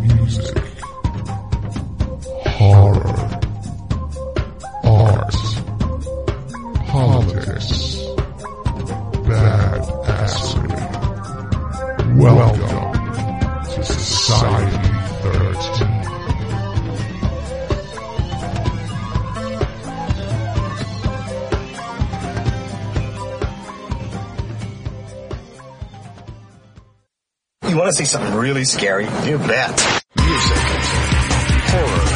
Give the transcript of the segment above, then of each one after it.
Music. Horror. Art. Politics. Badassery. Welcome to Society You want to see something really scary? You bet. Music, horror,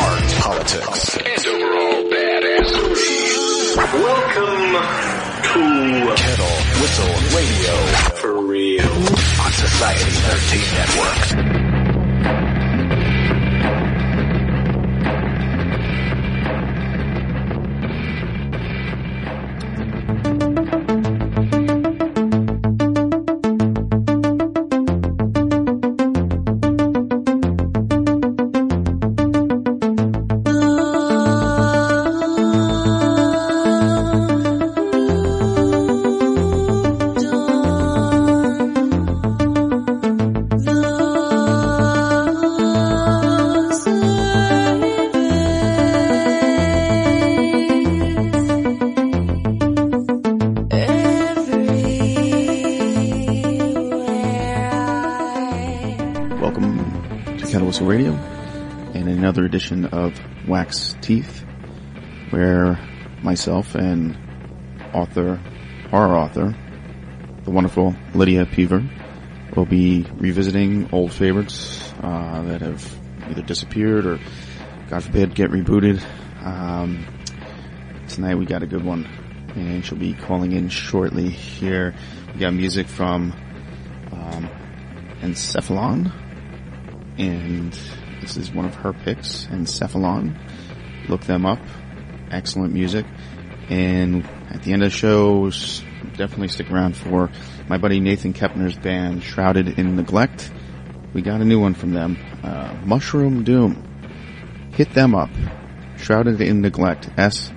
art, politics, and overall badassery. Welcome to Kettle Whistle Radio For Real on Society 13 Network. Another edition of Wax Teeth, where myself and author, horror author, the wonderful Lydia Peever, will be revisiting old favorites uh, that have either disappeared or, God forbid, get rebooted. Um, tonight we got a good one, and she'll be calling in shortly. Here we got music from um, Encephalon and this is one of her picks, Encephalon. Look them up. Excellent music. And at the end of the show, definitely stick around for my buddy Nathan Kepner's band, Shrouded in Neglect. We got a new one from them, uh, Mushroom Doom. Hit them up. Shrouded in Neglect. S,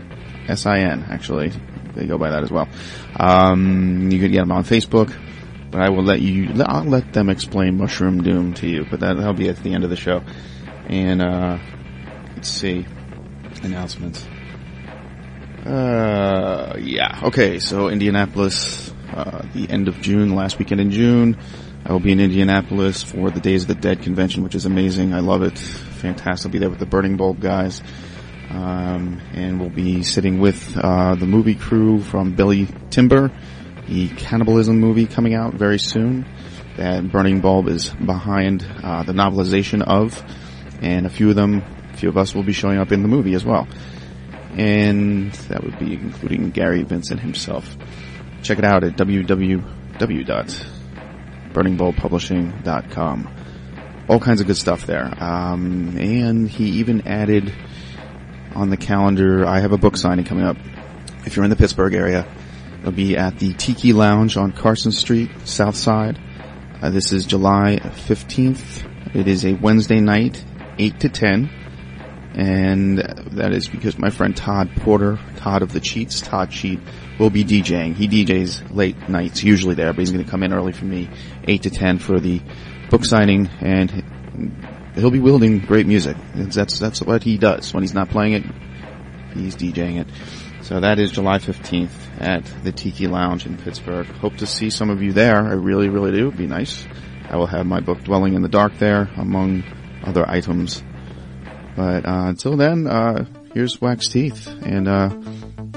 S-I-N, actually. They go by that as well. Um, you can get them on Facebook but I will let you, I'll let them explain Mushroom Doom to you, but that, that'll be at the end of the show. And, uh, let's see, announcements. Uh, yeah, okay, so Indianapolis, uh, the end of June, last weekend in June. I will be in Indianapolis for the Days of the Dead convention, which is amazing. I love it. Fantastic. I'll be there with the Burning Bulb guys. Um, and we'll be sitting with, uh, the movie crew from Billy Timber, the cannibalism movie coming out very soon that Burning Bulb is behind uh, the novelization of, and a few of them, a few of us will be showing up in the movie as well. And that would be including Gary Vincent himself. Check it out at www.burningbulbpublishing.com. All kinds of good stuff there. Um, and he even added on the calendar, I have a book signing coming up. If you're in the Pittsburgh area, It'll be at the Tiki Lounge on Carson Street, South Side. Uh, this is July 15th. It is a Wednesday night, 8 to 10. And that is because my friend Todd Porter, Todd of the Cheats, Todd Cheat, will be DJing. He DJs late nights, usually there, but he's going to come in early for me, 8 to 10 for the book signing, and he'll be wielding great music. That's, that's what he does. When he's not playing it, he's DJing it. So that is July 15th at the Tiki Lounge in Pittsburgh. Hope to see some of you there. I really, really do. It'd be nice. I will have my book Dwelling in the Dark there, among other items. But uh, until then, uh, here's Wax Teeth, and uh,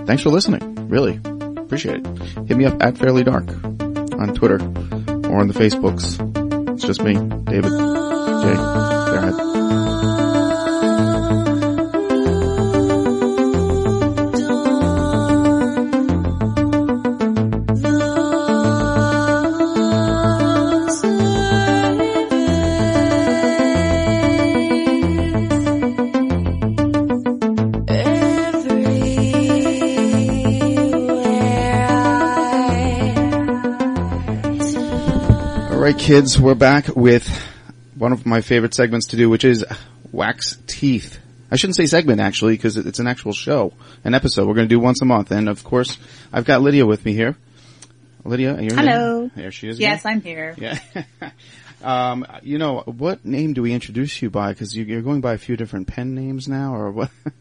thanks for listening. Really appreciate it. Hit me up at Fairly Dark on Twitter or on the Facebooks. It's just me, David. Kids, we're back with one of my favorite segments to do, which is wax teeth. I shouldn't say segment actually, because it's an actual show, an episode. We're going to do once a month, and of course, I've got Lydia with me here. Lydia, are you Hello. There she is. Yes, again. I'm here. Yeah. um, you know, what name do we introduce you by? Because you, you're going by a few different pen names now, or what?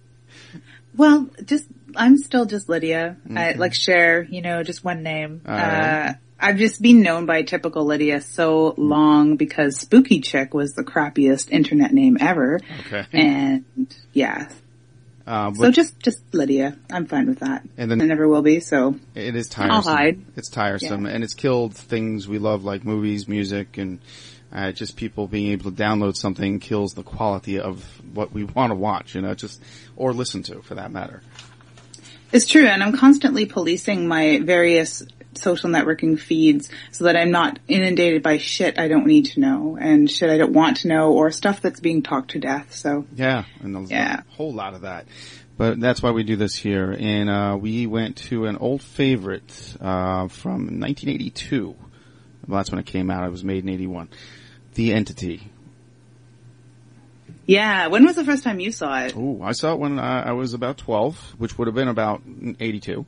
Well, just I'm still just Lydia. I like share, you know, just one name. Right. Uh, I've just been known by typical Lydia so long because Spooky Chick was the crappiest internet name ever. Okay. And yeah, Uh, so just just Lydia. I'm fine with that. And then- I never will be. So it is tiresome. I'll hide. It's tiresome, and it's killed things we love, like movies, music, and uh, just people being able to download something kills the quality of what we want to watch. You know, just or listen to, for that matter. It's true, and I'm constantly policing my various social networking feeds so that I'm not inundated by shit I don't need to know and shit I don't want to know or stuff that's being talked to death. So Yeah, and there's Yeah. a whole lot of that. But that's why we do this here. And uh, we went to an old favorite uh, from 1982. Well, that's when it came out. It was made in 81. The Entity. Yeah, when was the first time you saw it? Oh, I saw it when I, I was about 12, which would have been about 82.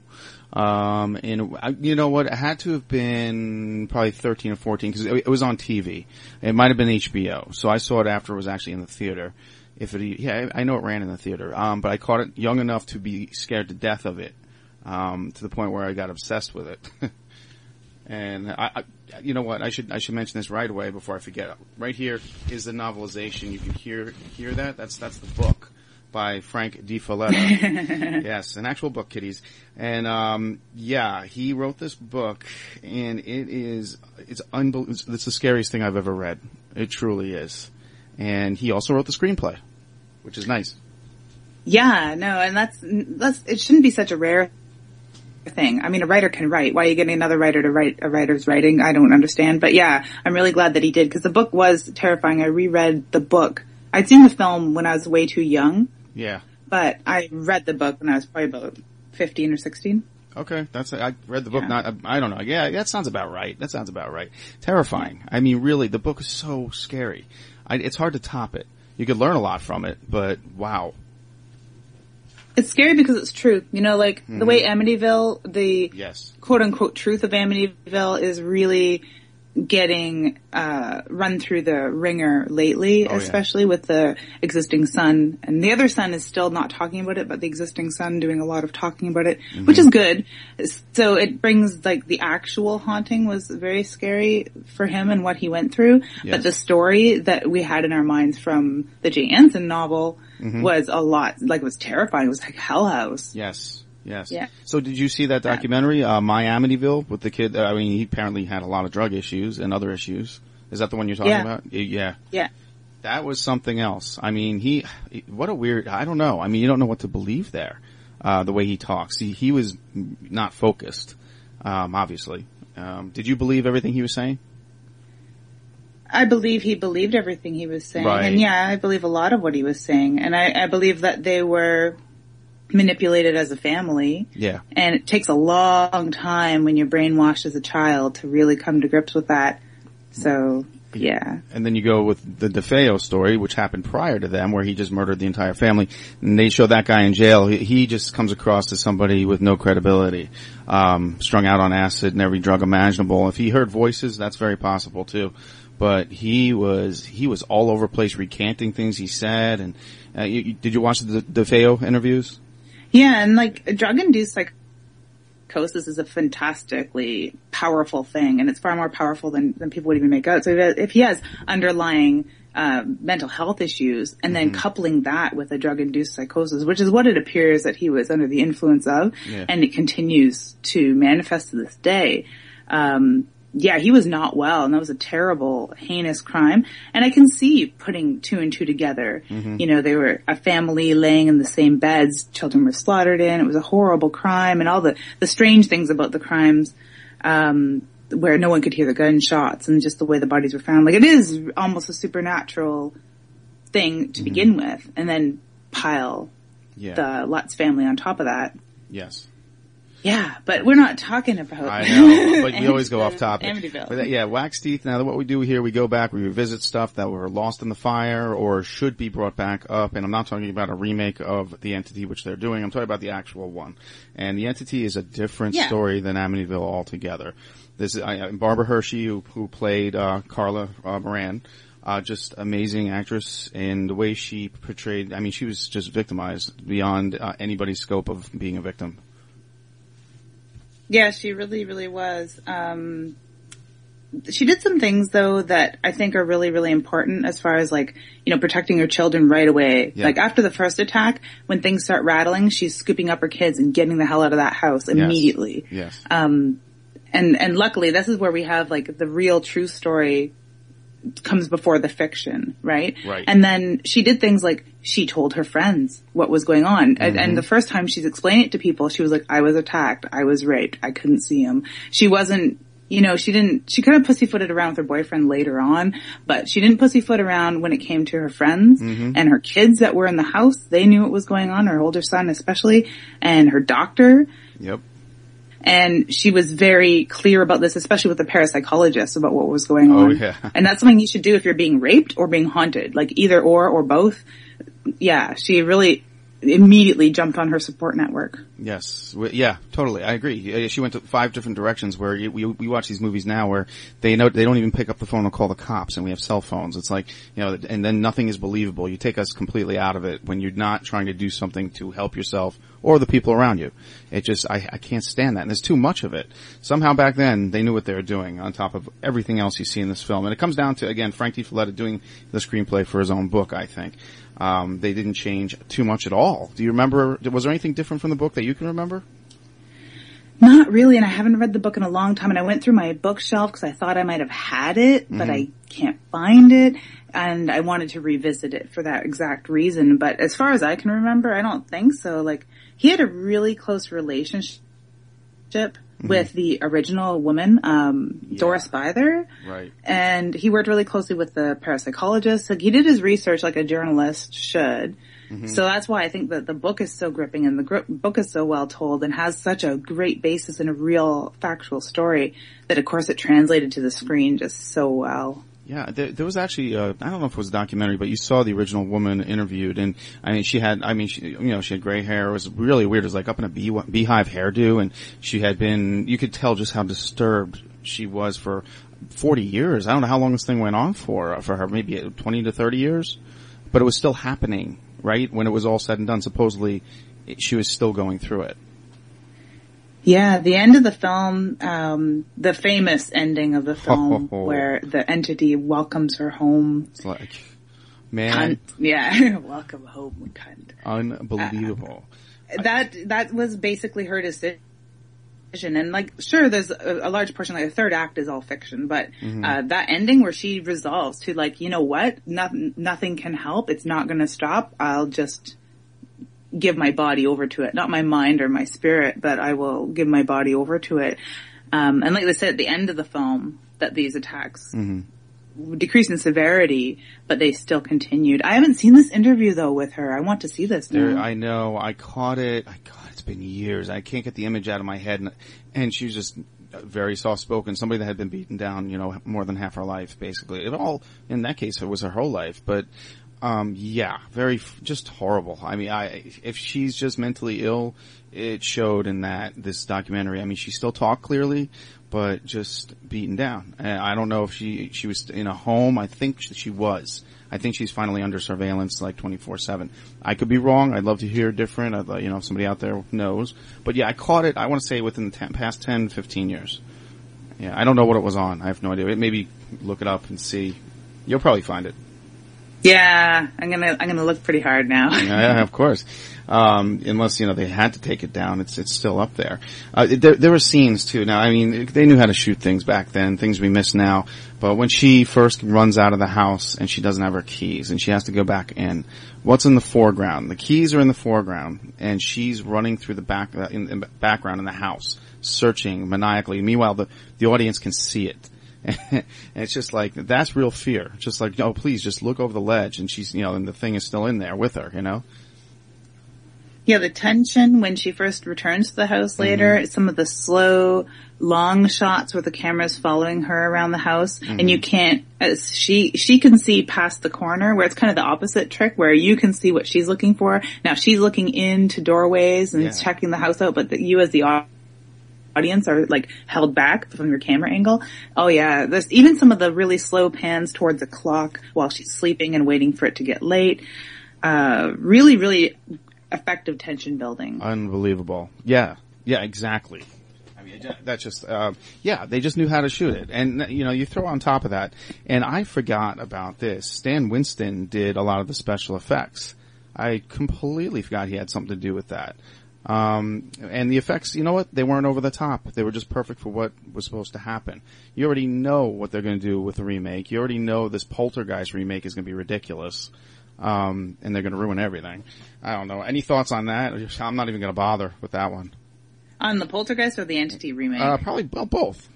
Um, and you know what? It had to have been probably 13 or 14 because it, it was on TV. It might have been HBO. So I saw it after it was actually in the theater. If it, yeah, I I know it ran in the theater. Um, but I caught it young enough to be scared to death of it. Um, to the point where I got obsessed with it. And I, I, you know what? I should I should mention this right away before I forget. Right here is the novelization. You can hear hear that. That's that's the book by Frank De Felitta. yes, an actual book, kiddies. And um, yeah, he wrote this book, and it is it's unbelievable. it's, it's the scariest thing I've ever read. It truly is. And he also wrote the screenplay, which is nice. Yeah, no, and that's that's it shouldn't be such a rare thing. I mean, a writer can write. Why are you getting another writer to write a writer's writing? I don't understand. But yeah, I'm really glad that he did because the book was terrifying. I reread the book. I'd seen the film when I was way too young, Yeah. but I read the book when I was probably about 15 or 16. Okay, that's I read the book. Yeah. Not I don't know. Yeah, that sounds about right. That sounds about right. Terrifying. I mean, really, the book is so scary. I, it's hard to top it. You could learn a lot from it, but wow. It's scary because it's true. You know, like the way mm-hmm. Amityville, the Yes. quote unquote truth of Amityville is really getting uh, run through the ringer lately, Oh, yeah. especially with the existing son. And the other son is still not talking about it, but the existing son doing a lot of talking about it, Mm-hmm. which is good. So it brings like the actual haunting was very scary for him and what he went through. Yes. But the story that we had in our minds from the Jay Anson novel Mm-hmm. was a lot, like it was terrifying. It was like Hell House. Yes. Yes. Yeah. So did you see that documentary, uh, My Amityville, with the kid? I mean, he apparently had a lot of drug issues and other issues. Is that the one you're talking Yeah. about? Yeah. Yeah. That was something else. I mean, he, what a weird, I don't know. I mean, you don't know what to believe there, uh, the way he talks. He, he was not focused, um, obviously. Um, did you believe everything he was saying? I believe he believed everything he was saying. Right. And yeah, I believe a lot of what he was saying. And I, I believe that they were manipulated as a family. Yeah. And it takes a long time when you're brainwashed as a child to really come to grips with that. So, yeah. And then you go with the DeFeo story, which happened prior to them, where he just murdered the entire family. And they show that guy in jail. He, he just comes across as somebody with no credibility, um, strung out on acid and every drug imaginable. If he heard voices, that's very possible too. But he was he was all over the place, recanting things he said. And uh, you, you- did you watch the DeFeo interviews? Yeah, and like drug induced psychosis is a fantastically powerful thing, and it's far more powerful than, than people would even make out. So if, if he has underlying uh, mental health issues, and then coupling that with a drug-induced psychosis, which is what it appears that he was under the influence of, Yeah. and it continues to manifest to this day. Um, yeah, he was not well, and that was a terrible, heinous crime. And I can see putting two and two together. You know, they were a family laying in the same beds, children were slaughtered in. It was a horrible crime, and all the the strange things about the crimes, um, where no one could hear the gunshots, and just the way the bodies were found. Like it is almost a supernatural thing to begin with, and then pile Yeah. the Lutz family on top of that. yes. Yeah, but we're not talking about. I know, but we always go off topic. Amityville. But yeah, wax teeth. Now, what we do here, we go back, we revisit stuff that were lost in the fire or should be brought back up. And I'm not talking about a remake of the entity, which they're doing. I'm talking about the actual one. And the entity is a different Yeah. story than Amityville altogether. This is I, Barbara Hershey, who, who played uh, Carla uh, Moran. Uh, just amazing actress and the way she portrayed, I mean, she was just victimized beyond uh, anybody's scope of being a victim. Yeah, she really, really was. Um, she did some things though that I think are really, really important as far as like, you know, protecting her children right away. Yeah. Like after the first attack, when things start rattling, she's scooping up her kids and getting the hell out of that house immediately. Yes. Um, and, and luckily this is where we have like the real true story comes before the fiction, right? Right. And then she did things like she told her friends what was going on. And, and mm-hmm. the first time she's explaining it to people, she was like, I was attacked. I was raped. I couldn't see him. She wasn't, you know, she didn't, she kind of pussyfooted around with her boyfriend later on, but she didn't pussyfoot around when it came to her friends mm-hmm. and her kids that were in the house. They knew what was going on, her older son especially, and her doctor. Yep. And she was very clear about this, especially with the parapsychologist about what was going oh, on. Oh, yeah. And that's something you should do if you're being raped or being haunted, like either or or both. Yeah, she really immediately jumped on her support network. Yes. Yeah, totally. I agree. She went to five different directions where we, we watch these movies now where they know, they don't even pick up the phone and call the cops and we have cell phones. It's like, you know, and then nothing is believable. You take us completely out of it when you're not trying to do something to help yourself or the people around you. It just, I, I can't stand that. And there's too much of it. Somehow back then they knew what they were doing on top of everything else you see in this film. And it comes down to, again, Frank De Felitta doing the screenplay for his own book, I think. Um, they didn't change too much at all. Do you remember, was there anything different from the book that you can remember? Not really, and I haven't read the book in a long time. And I went through my bookshelf because I thought I might have had it, but I can't find it. And I wanted to revisit it for that exact reason. But as far as I can remember, I don't think so. Like he had a really close relationship with the original woman, um, Doris Bither. Right. and he worked really closely with the parapsychologist. Like he did his research like a journalist should. So that's why I think that the book is so gripping and the gr- book is so well told and has such a great basis in a real factual story that of course it translated to the screen just so well. Yeah, there, there was actually, uh, I don't know if it was a documentary, but you saw the original woman interviewed, and I mean, she had, I mean, she, you know, she had gray hair. It was really weird. It was like up in a bee, beehive hairdo, and she had been, you could tell just how disturbed she was for 40 years. I don't know how long this thing went on for, uh, for her, maybe 20 to 30 years, but it was still happening, right? When it was all said and done, supposedly, she was still going through it. Yeah, the end of the film, um, the famous ending of the film where the entity welcomes her home. It's like, man, Cunt. Yeah, welcome home, cunt. unbelievable. that that was basically her decision and like sure there's a, a large portion like the third act is all fiction but uh, that ending where she resolves to like you know what nothing nothing can help it's not going to stop i'll just give my body over to it not my mind or my spirit but i will give my body over to it um, and like they said at the end of the film that these attacks decreased in severity but they still continued i haven't seen this interview though with her i want to see this There. I know. I caught it. I God, it's been years. I can't get the image out of my head. And, and she was just very soft spoken. Somebody that had been beaten down, you know, more than half her life, basically. It all, in that case, it was her whole life. But Um, yeah, very, just horrible. I mean, I, if she's just mentally ill, it showed in that, this documentary. I mean, she still talked clearly, but just beaten down. And I don't know if she, she was in a home. I think she was. I think she's finally under surveillance like 24-7. I could be wrong. I'd love to hear different. I'd, you know, if somebody out there knows. But yeah, I caught it, I want to say within the 10, past 10, 15 years. Yeah, I don't know what it was on. I have no idea. Maybe look it up and see. You'll probably find it. Yeah, I'm gonna I'm gonna look pretty hard now. yeah, of course. Um, unless you know they had to take it down, it's it's still up there. Uh, there. There were scenes too. Now, I mean, they knew how to shoot things back then. Things we miss now. But when she first runs out of the house and she doesn't have her keys and she has to go back in, what's in the foreground? The keys are in the foreground, and she's running through the back uh, in, in the background in the house, searching maniacally. Meanwhile, the the audience can see it. And it's just like that's real fear. Just like, oh, please, just look over the ledge, and she's, you know, and the thing is still in there with her, you know. Yeah, the tension when she first returns to the house later, mm-hmm. some of the slow, long shots where the camera's following her around the house, and mm-hmm. you can't, as she, she can see past the corner, where it's kind of the opposite trick, where you can see what she's looking for. Now she's looking into doorways and Yeah. checking the house out, but the, you as the au- audience are like held back from your camera angle. Oh yeah, there's even some of the really slow pans towards the clock while she's sleeping and waiting for it to get late. Uh, really, really effective tension building. Unbelievable. Yeah. Yeah, exactly. I mean, that's just, uh, yeah, they just knew how to shoot it. And, you know, you throw on top of that, and I forgot about this. Stan Winston did a lot of the special effects. I completely forgot he had something to do with that. Um, and the effects, you know what? They weren't over the top. They were just perfect for what was supposed to happen. You already know what they're going to do with the remake. You already know this Poltergeist remake is going to be ridiculous. Um, and they're going to ruin everything. I don't know. Any thoughts on that? I'm not even going to bother with that one. On the Poltergeist or the Entity remake? Uh, probably well, both.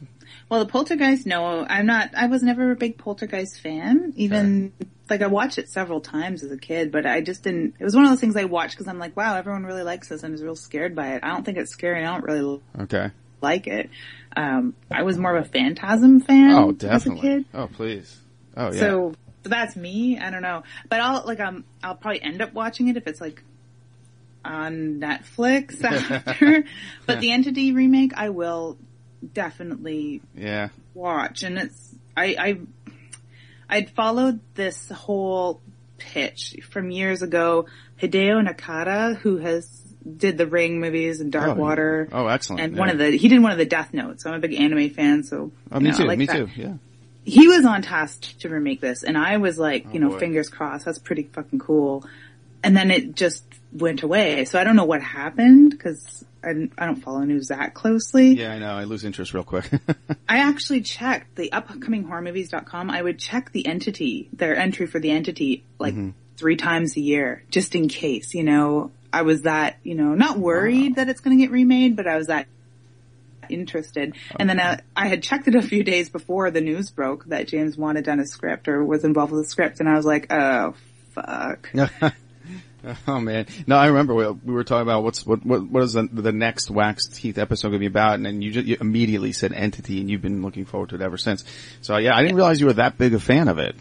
Well, the Poltergeist, no, I'm not, I was never a big Poltergeist fan. Even, like I watched it several times as a kid, but I just didn't, it was one of those things I watched because I'm like, wow, everyone really likes this and is real scared by it. I don't think it's scary. I don't really Okay. like it. Um, I was more of a Phantasm fan Oh, as a definitely. kid. Oh, please. Oh, yeah. So, so that's me. I don't know, but I'll like um I'll probably end up watching it if it's like on Netflix after. but the Entity remake, I will definitely yeah. watch, and it's I I I'd followed this whole pitch from years ago. Hideo Nakata, who has did the Ring movies and Dark Oh, Water. Oh, excellent. And yeah. one of the, he did one of the Death Notes. I'm a big anime fan, so. Oh, me know, too. like me that too. Yeah. he was on task to remake this and I was like, oh, you know, Oh, boy. fingers crossed, that's pretty fucking cool. And then it just went away. So I don't know what happened because I, I don't follow news that closely. Yeah, I know. I lose interest real quick. I actually checked the upcoming horrormovies.com. I would check the entity, their entry for the entity like Mm-hmm. three times a year just in case, you know, I was that, you know, not worried that it's going to get remade, but I was that interested. And then uh, I had checked it a few days before the news broke that James Wan had done a script or was involved with a script, and I was like, oh fuck. oh man. No, I remember we, we were talking about what's what what, what is the, the next Wax Teeth episode going to be about, and then you, just, you immediately said Entity, and you've been looking forward to it ever since. So yeah, I didn't realize you were that big a fan of it.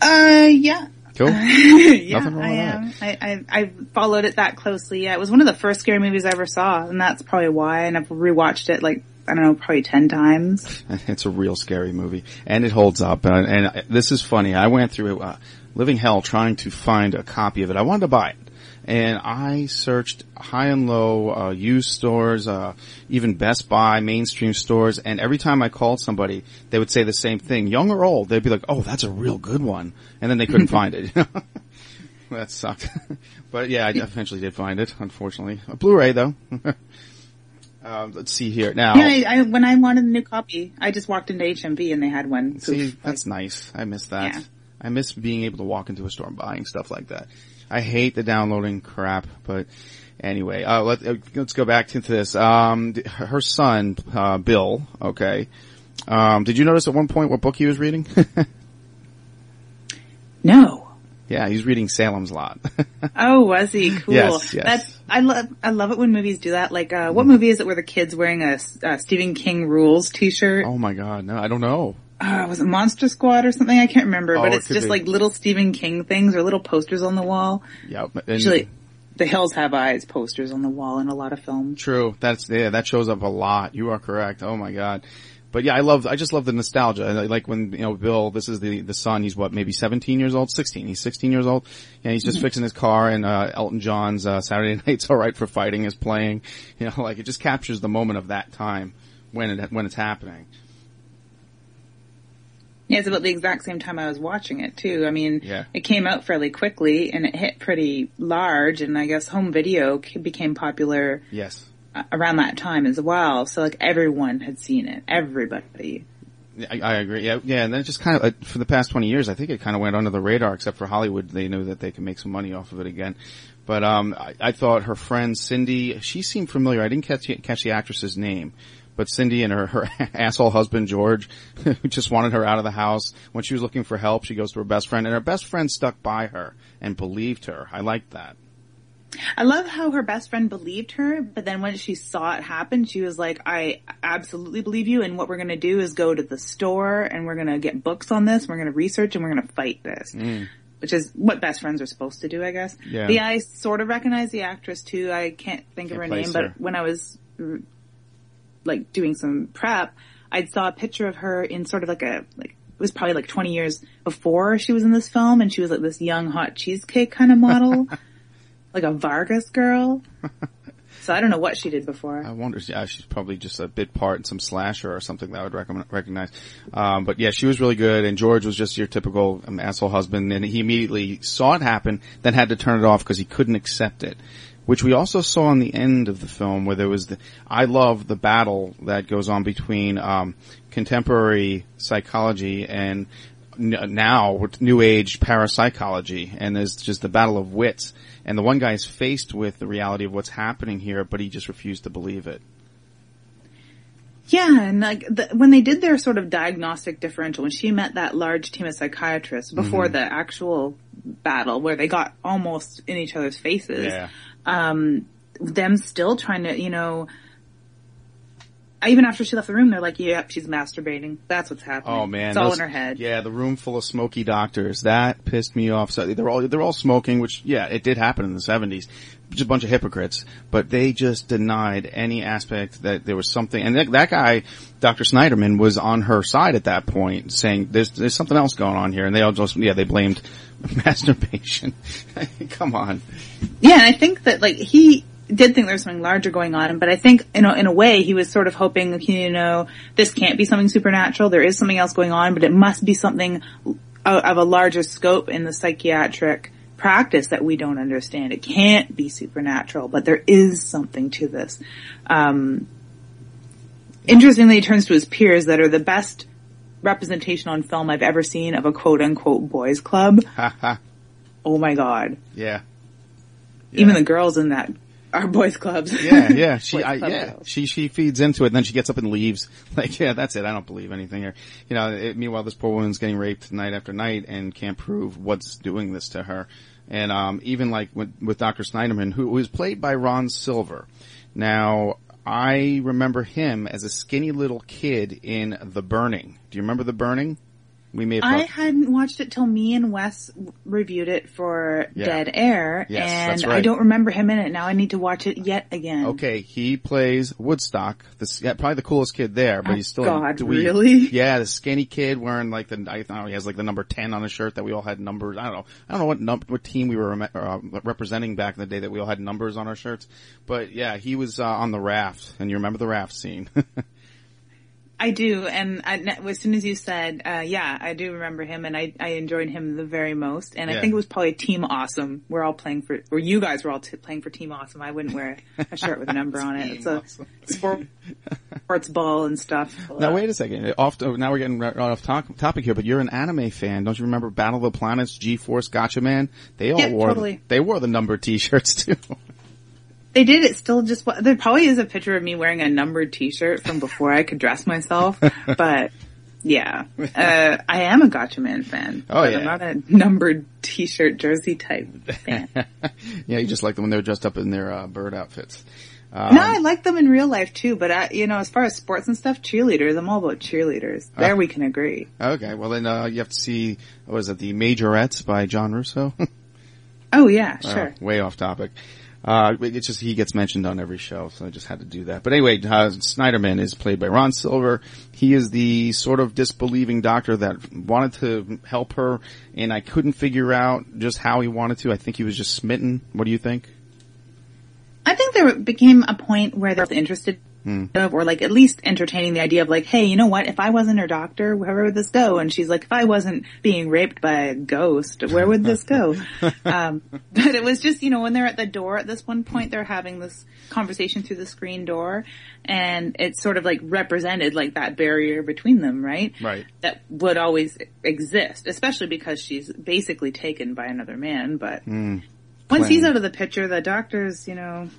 Uh, yeah. Cool. yeah, Nothing wrong I with am. I, I I followed it that closely. Yeah, it was one of the first scary movies I ever saw, and that's probably why. And I've rewatched it like I don't know, probably ten times. It's a real scary movie, and it holds up. And, and this is funny. I went through uh, living hell trying to find a copy of it. I wanted to buy it, and I searched high and low uh, used stores, uh, even Best Buy, mainstream stores, and every time I called somebody, they would say the same thing, young or old. They'd be like, "Oh, that's a real good one," and then they couldn't find it. that sucked. but yeah, I eventually did find it. Unfortunately, a Blu-ray though. Uh, let's see here now. Yeah, I, I, when I wanted a new copy, I just walked into HMV and they had one. See, Poof. that's nice. I miss that. Yeah. I miss being able to walk into a store and buying stuff like that. I hate the downloading crap, but anyway, uh, let, uh, let's go back to this. Um, her son, uh, Bill, okay. Um, did you notice at one point what book he was reading? no. Yeah, he's reading Salem's Lot. Oh, was he cool? Yes, yes. That's I love I love it when movies do that. Like, uh, what movie is it where the kid's wearing a uh, Stephen King rules T-shirt? oh my god, no, I don't know. uh, was it Monster Squad or something? I can't remember, Oh, but it's could just be. like little Stephen King things or little posters on the wall. Yeah, Usually, the Hills Have Eyes posters on the wall in a lot of films. True. That's yeah. That shows up a lot. You are correct. Oh my god. But yeah, I love. I just love the nostalgia. I Like when you know Bill. This is the the son. He's what maybe 17 years old, 16. He's 16 years old, and he's just fixing his car. And uh, Elton John's uh, Saturday Night's All Right for Fighting is playing. You know, like it just captures the moment of that time when it when it's happening. Yeah, it's about the exact same time I was watching it too. I mean, Yeah. it came out fairly quickly and it hit pretty large and I guess home video became popular Yes. Around that time as well. So like everyone had seen it. Everybody. I, I agree. Yeah, yeah, and then just kind of uh, for the past twenty years, I think it kind of went under the radar, except for Hollywood. They knew that they could make some money off of it again. But um, I, I thought her friend Cindy, she seemed familiar. I didn't catch catch the actress's name, but Cindy and her her asshole husband George, who just wanted her out of the house when she was looking for help. She goes to her best friend, and her best friend stuck by her and believed her. I liked that. I love how her best friend believed her, but then when she saw it happen, she was like, I absolutely believe you and what we're gonna do is go to the store and we're gonna get books on this, we're gonna research and we're gonna fight this. Mm. Which is what best friends are supposed to do, I guess. Yeah. I sort of recognize the actress too. I can't think of Can't her place name, but when I was like doing some prep, I saw a picture of her in sort of like a, like, it was probably like 20 years before she was in this film and she was like this young hot cheesecake kind of model. like a Vargas girl. so I don't know what she did before. I wonder. Yeah, she's probably just a bit part in some slasher or something that I would recommend, recognize. Um, but yeah, she was really good, and George was just your typical um, asshole husband, and he immediately saw it happen, then had to turn it off because he couldn't accept it. Which we also saw in the end of the film, where there was the. I love the battle that goes on between um, contemporary psychology and n- now with new age parapsychology, and there's just the battle of wits. And the one guy is faced with the reality of what's happening here, but he just refused to believe it. Yeah, and like the, when they did their sort of diagnostic differential, when she met that large team of psychiatrists before the actual battle, where they got almost in each other's faces, Yeah. um, them still trying to, you know, even after she left the room, they're like, "Yep, she's masturbating. That's what's happening. Oh man, it's all in her head." Yeah, the room full of smoky doctors that pissed me off. So they're all they're all smoking, which yeah, it did happen in the seventies. Just a bunch of hypocrites, but they just denied any aspect that there was something. And that, that guy, Dr. Sneiderman, was on her side at that point, saying there's there's something else going on here. And they all just yeah, they blamed masturbation. Come on. Yeah, and I think that like he did think there was something larger going on, but I think you know in a way he was sort of hoping you know this can't be something supernatural. There is something else going on, but it must be something of a larger scope in the psychiatric practice that we don't understand. It can't be supernatural, but there is something to this. Um, interestingly, he turns to his peers that are the best representation on film I've ever seen of a quote unquote boys club. Oh my god. Yeah. Even the girls in that are boys clubs. Yeah, yeah. She, I, yeah, girls. she, she feeds into it, and then she gets up and leaves. Like, yeah, that's it. I don't believe anything here. You know. It, meanwhile, this poor woman's getting raped night after night and can't prove what's doing this to her. And um, even like with, with Dr. Sneiderman, who was played by Ron Silver. Now, I remember him as a skinny little kid in The Burning. Do you remember The Burning? We may have I hadn't watched it till me and Wes reviewed it for Yeah. Dead Air, Yes, and that's I don't remember him in it. Now I need to watch it yet again. Okay, he plays Woodstock. This yeah, probably the coolest kid there, but Oh, he's still God, a really? Yeah, the skinny kid wearing like the I don't know he has like the number ten on his shirt that we all had numbers. I don't know. I don't know what what team we were rem- uh, representing back in the day that we all had numbers on our shirts. But yeah, he was uh, on the raft, and you remember the raft scene. I do, and I, as soon as you said, uh, yeah, I do remember him, and I, I enjoyed him the very most. And Yeah. I think it was probably Team Awesome. We're all playing for, or you guys were all t- playing for Team Awesome. I wouldn't wear a shirt with a number on it. It's a Awesome. sport, sports ball and stuff. now wait a second. Off to, now we're getting right off top, topic here, but you're an anime fan, don't you remember Battle of the Planets, G-Force, Gatchaman? They all Yeah, wore totally. they wore the number T-shirts too. They did it still just, there probably is a picture of me wearing a numbered t-shirt from before I could dress myself, but yeah, uh, I am a Gatchaman fan. Oh, yeah. I'm not a numbered t-shirt jersey type fan. yeah, you just like them when they were dressed up in their uh, bird outfits. Um, no, I like them in real life too, but I, you know, as far as sports and stuff, cheerleaders, I'm all about cheerleaders. There Uh. we can agree. Okay, well then uh, you have to see what is it, the Majorettes by John Russo? Oh yeah, sure. way off topic. Uh, it's just he gets mentioned on every show, so I just had to do that. But anyway, uh, Sneiderman is played by Ron Silver. He is the sort of disbelieving doctor that wanted to help her, and I couldn't figure out just how he wanted to. I think he was just smitten. What do you think? I think there became a point where they were interested Hmm. of, or like at least entertaining the idea of like, hey, you know what? If I wasn't her doctor, where would this go? And she's like, if I wasn't being raped by a ghost, where would this go? um, but it was just, you know, when they're at the door at this one point, they're having this conversation through the screen door, and it's sort of like represented like that barrier between them, right? Right. That would always exist, especially because she's basically taken by another man. But once Clan. he's out of the picture, the doctor's, you know,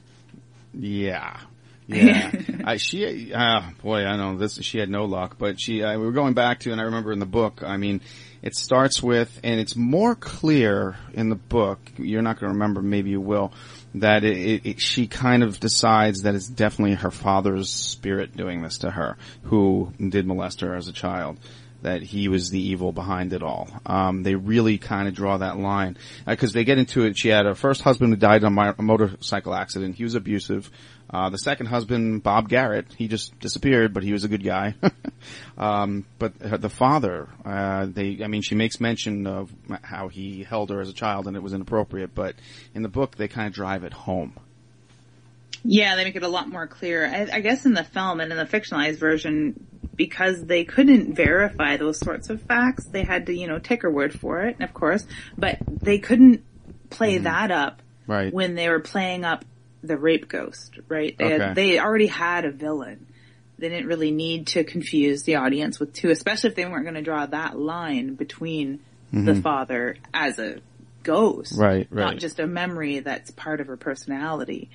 Yeah. Yeah. I, she, uh, boy, I know this, she had no luck, but she, uh, we were going back to, and I remember in the book, I mean, it starts with, and it's more clear in the book, you're not going to remember, maybe you will, that it, it, it, she kind of decides that it's definitely her father's spirit doing this to her, who did molest her as a child that he was the evil behind it all. Um, they really kind of draw that line because they get into it. She had her first husband who died in a mi- a motorcycle accident. He was abusive. Uh, the second husband, Bob Garrett, he just disappeared, but he was a good guy. um, but her- the father, uh, they, I mean, she makes mention of how he held her as a child and it was inappropriate, but in the book they kind of drive it home. Yeah, they make it a lot more clear. I, I guess in the film and in the fictionalized version, because they couldn't verify those sorts of facts, they had to, you know, take her word for it, of course, but they couldn't play that up Right. when they were playing up the rape ghost, right? They, Okay. had, they already had a villain. They didn't really need to confuse the audience with two, especially if they weren't going to draw that line between the father as a ghost. Mm-hmm. Right, Not just a memory that's part of her personality.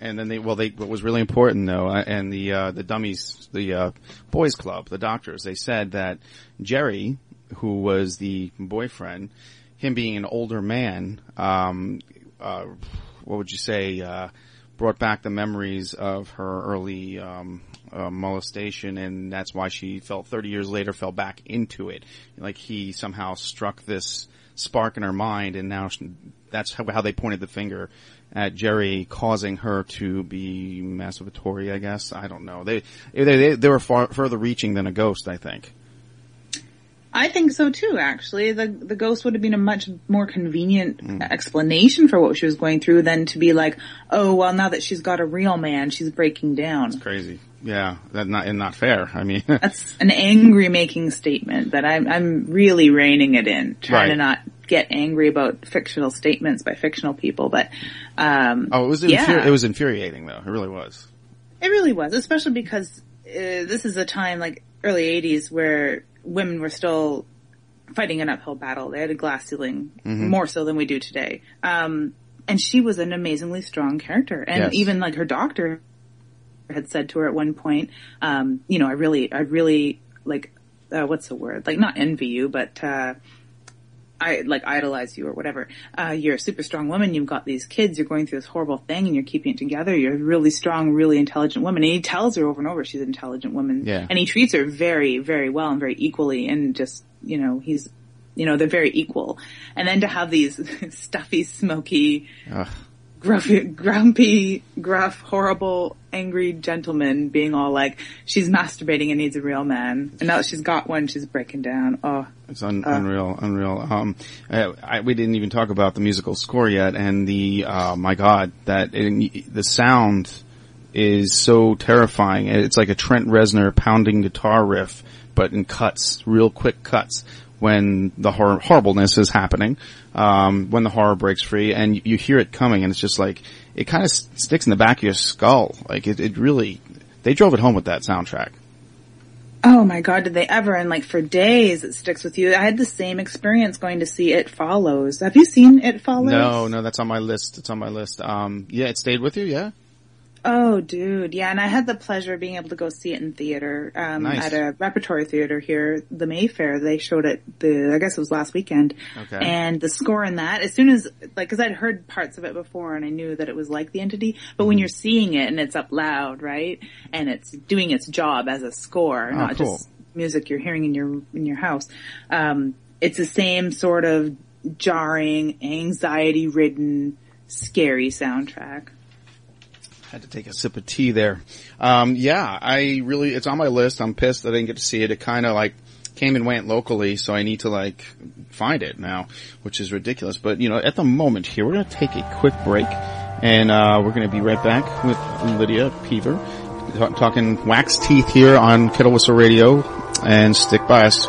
And then they, well, they, what was really important though, uh, and the, uh, the dummies, the, uh, boys club, the doctors, they said that Jerry, who was the boyfriend, him being an older man, um, uh, what would you say, uh, brought back the memories of her early, um, uh, molestation and that's why she felt 30 years later fell back into it. Like he somehow struck this spark in her mind and now she, that's how, how they pointed the finger at Jerry causing her to be masturbatory, I guess. I don't know. They, they, they, they were far further reaching than a ghost, I think. I think so too, actually. The the ghost would have been a much more convenient explanation for what she was going through than to be like, oh, well, now that she's got a real man, she's breaking down. Crazy. Yeah, that not, and not fair. I mean, That's an angry making statement that I'm, I'm really reining it in, trying Right. to not get angry about fictional statements by fictional people, but, um, oh, it was, Yeah. infuri- it was infuriating though. It really was. It really was, especially because uh, this is a time like early '80s where women were still fighting an uphill battle. They had a glass ceiling more so than we do today. Um, and she was an amazingly strong character, and Yes. even like her doctor had said to her at one point, um, you know, I really, I really like, uh, what's the word? Like not envy you, but. uh I like idolize you or whatever. Uh, you're a super strong woman. You've got these kids. You're going through this horrible thing, and you're keeping it together. You're a really strong, really intelligent woman. And he tells her over and over she's an intelligent woman. Yeah. And he treats her very, very well and very equally. And just you know, he's you know they're very equal. And then to have these stuffy, smoky, Ugh. Grumpy, grumpy, gruff, horrible, angry gentleman being all like, she's masturbating and needs a real man. And now that she's got one, she's breaking down. Oh, It's un- unreal, unreal. Um, I, I, we didn't even talk about the musical score yet, and the uh, my God, that it, the sound is so terrifying. It's like a Trent Reznor pounding guitar riff, but in cuts, real quick cuts. When the hor- horribleness is happening, um, when the horror breaks free, and you, you hear it coming, and it's just like it kind of s- sticks in the back of your skull. Like it, it really, they drove it home with that soundtrack. Oh my god, did they ever? And like for days it sticks with you. I had the same experience going to see It Follows. Have you seen It Follows? No, no, that's on my list. It's on my list. Um, yeah, it stayed with you, yeah. Oh, dude, yeah, and I had the pleasure of being able to go see it in theater um, Nice. at a repertory theater here, the Mayfair. They showed it the, I guess it was last weekend. Okay. And the score in that, as soon as, like, because I'd heard parts of it before, and I knew that it was like the entity. But Mm-hmm. when you're seeing it and it's up loud, right, and it's doing its job as a score, not Oh, cool. just music you're hearing in your in your house, um, it's the same sort of jarring, anxiety-ridden, scary soundtrack. Had to take a sip of tea there. Um, yeah, I really, it's on my list. I'm pissed I didn't get to see it. It kind of like came and went locally, so I need to like find it now, which is ridiculous. But you know, at the moment here, we're going to take a quick break and, uh, we're going to be right back with Lydia Peever ta- talking wax teeth here on Kettle Whistle Radio and stick by us.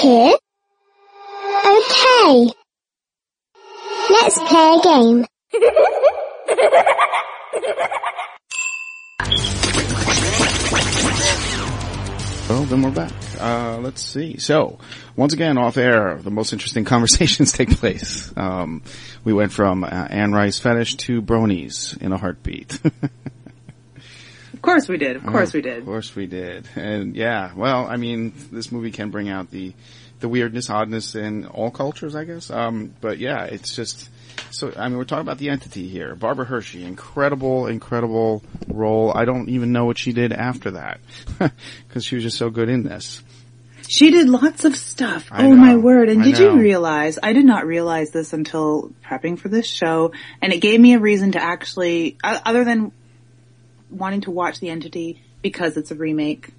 Here? Okay. Let's play a game. Well, then we're back. Uh, let's see. So, once again, off air, the most interesting conversations take place. Um, we went from uh, Anne Rice fetish to bronies in a heartbeat. Of course we did. Of course we did. Of course we did. And yeah, well, I mean, this movie can bring out the, the weirdness, oddness in all cultures, I guess. Um, but yeah, it's just, so, I mean, we're talking about the entity here. Barbara Hershey, incredible, incredible role. I don't even know what she did after that. Cause she was just so good in this. She did lots of stuff. I oh know. my word. And I did know. you realize, I did not realize this until prepping for this show, and it gave me a reason to actually, other than wanting to watch The Entity because it's a remake,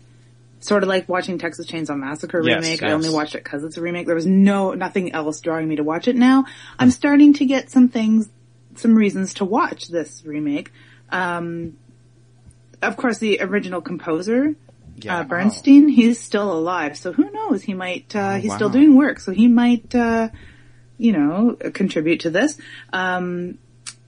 sort of like watching Texas Chainsaw Massacre Yes, remake. I only watched it because it's a remake. There was no, nothing else drawing me to watch it now. I'm starting to get some things, some reasons to watch this remake. Um, of course, the original composer, Yeah. uh, Bernstein, he's still alive. So who knows? He might, uh, Oh, he's wow. still doing work. So he might, uh, you know, contribute to this. Um,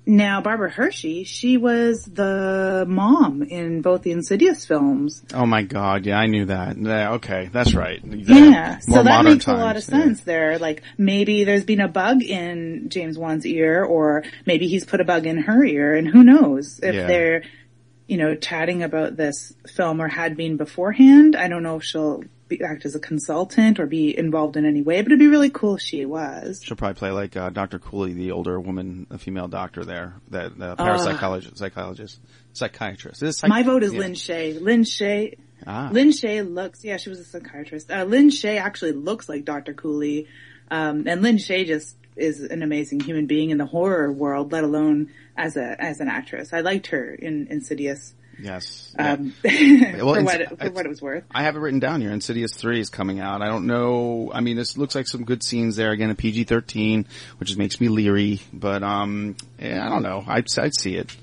now Barbara Hershey, she was the mom in both the Insidious films. Oh my god, yeah, I knew that. Yeah, okay, that's right. Yeah, so that makes a lot of times, yeah. sense there. Like maybe there's been a bug in James Wan's ear, or maybe he's put a bug in her ear, and who knows if Yeah. they're, you know, chatting about this film or had been beforehand. I don't know if she'll act as a consultant or be involved in any way, but it'd be really cool if she was. She'll probably play like uh, Dr. Cooley, the older woman, a female doctor there, that the parapsychologist, psychologist, psychiatrist. Is psych- My vote is yeah. Lin Shaye. Lin Shaye. Ah. Lin Shaye looks, yeah, she was a psychiatrist. Uh, Lin Shaye actually looks like Dr. Cooley. Um, and Lin Shaye just is an amazing human being in the horror world, let alone as a, as an actress. I liked her in Insidious. Yes. yeah. Um, Well, for what, it, for what it was worth. I have it written down here. Insidious 3 is coming out. I don't know. I mean, this looks like some good scenes there. Again, a PG-13, which just makes me leery. But, um, yeah, I don't know. I'd, I'd see it.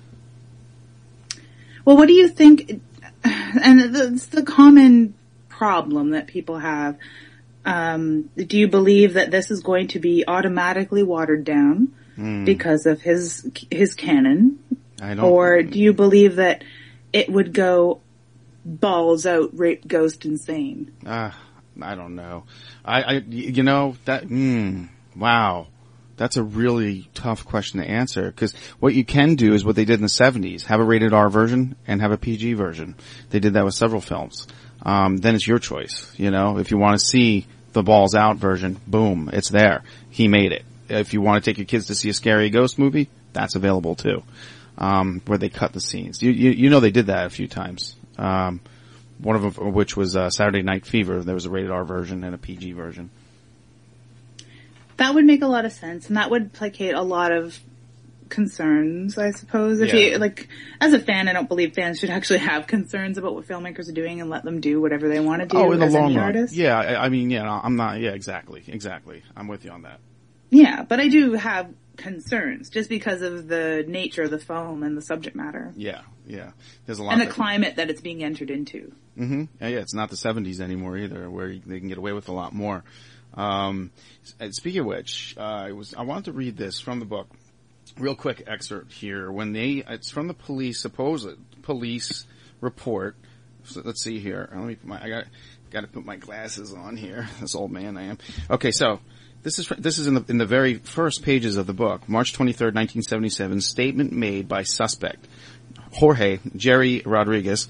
Well, what do you think? And it's the common problem that people have. Um, do you believe that this is going to be automatically watered down because of his his canon, I don't. or do you believe that it would go balls out, rape, ghost, insane? Uh, I don't know. I, I, you know, that, mm, wow. That's a really tough question to answer because what you can do is what they did in the 70s, have a rated R version and have a PG version. They did that with several films. Um, then it's your choice, you know, if you want to see the balls out version, boom, it's there. He made it. If you want to take your kids to see a scary ghost movie, that's available too. Um, where they cut the scenes. You, you, you know they did that a few times. Um, one of them, which was uh, Saturday Night Fever. There was a rated R version and a PG version. That would make a lot of sense, and that would placate a lot of concerns, I suppose. If Yeah. you like, as a fan, I don't believe fans should actually have concerns about what filmmakers are doing and let them do whatever they want to do. oh, in the long run. artist. Yeah, I, I mean, yeah, no, I'm not. Yeah, exactly, exactly. I'm with you on that. Yeah, but I do have concerns just because of the nature of the film and the subject matter Yeah, yeah. There's a lot and the that- climate that it's being entered into. hmm Yeah, yeah, it's not the 70s anymore either, where you- they can get away with a lot more. Um, speaking of which, uh, I was I wanted to read this from the book, real quick excerpt here. When they, it's from the police supposed police report. So let's see here. Let me put my I got got to put my glasses on here. This old man I am. Okay, so. This is this is in the in the very first pages of the book, March twenty third, nineteen seventy seven. Statement made by suspect Jorge Jerry Rodriguez,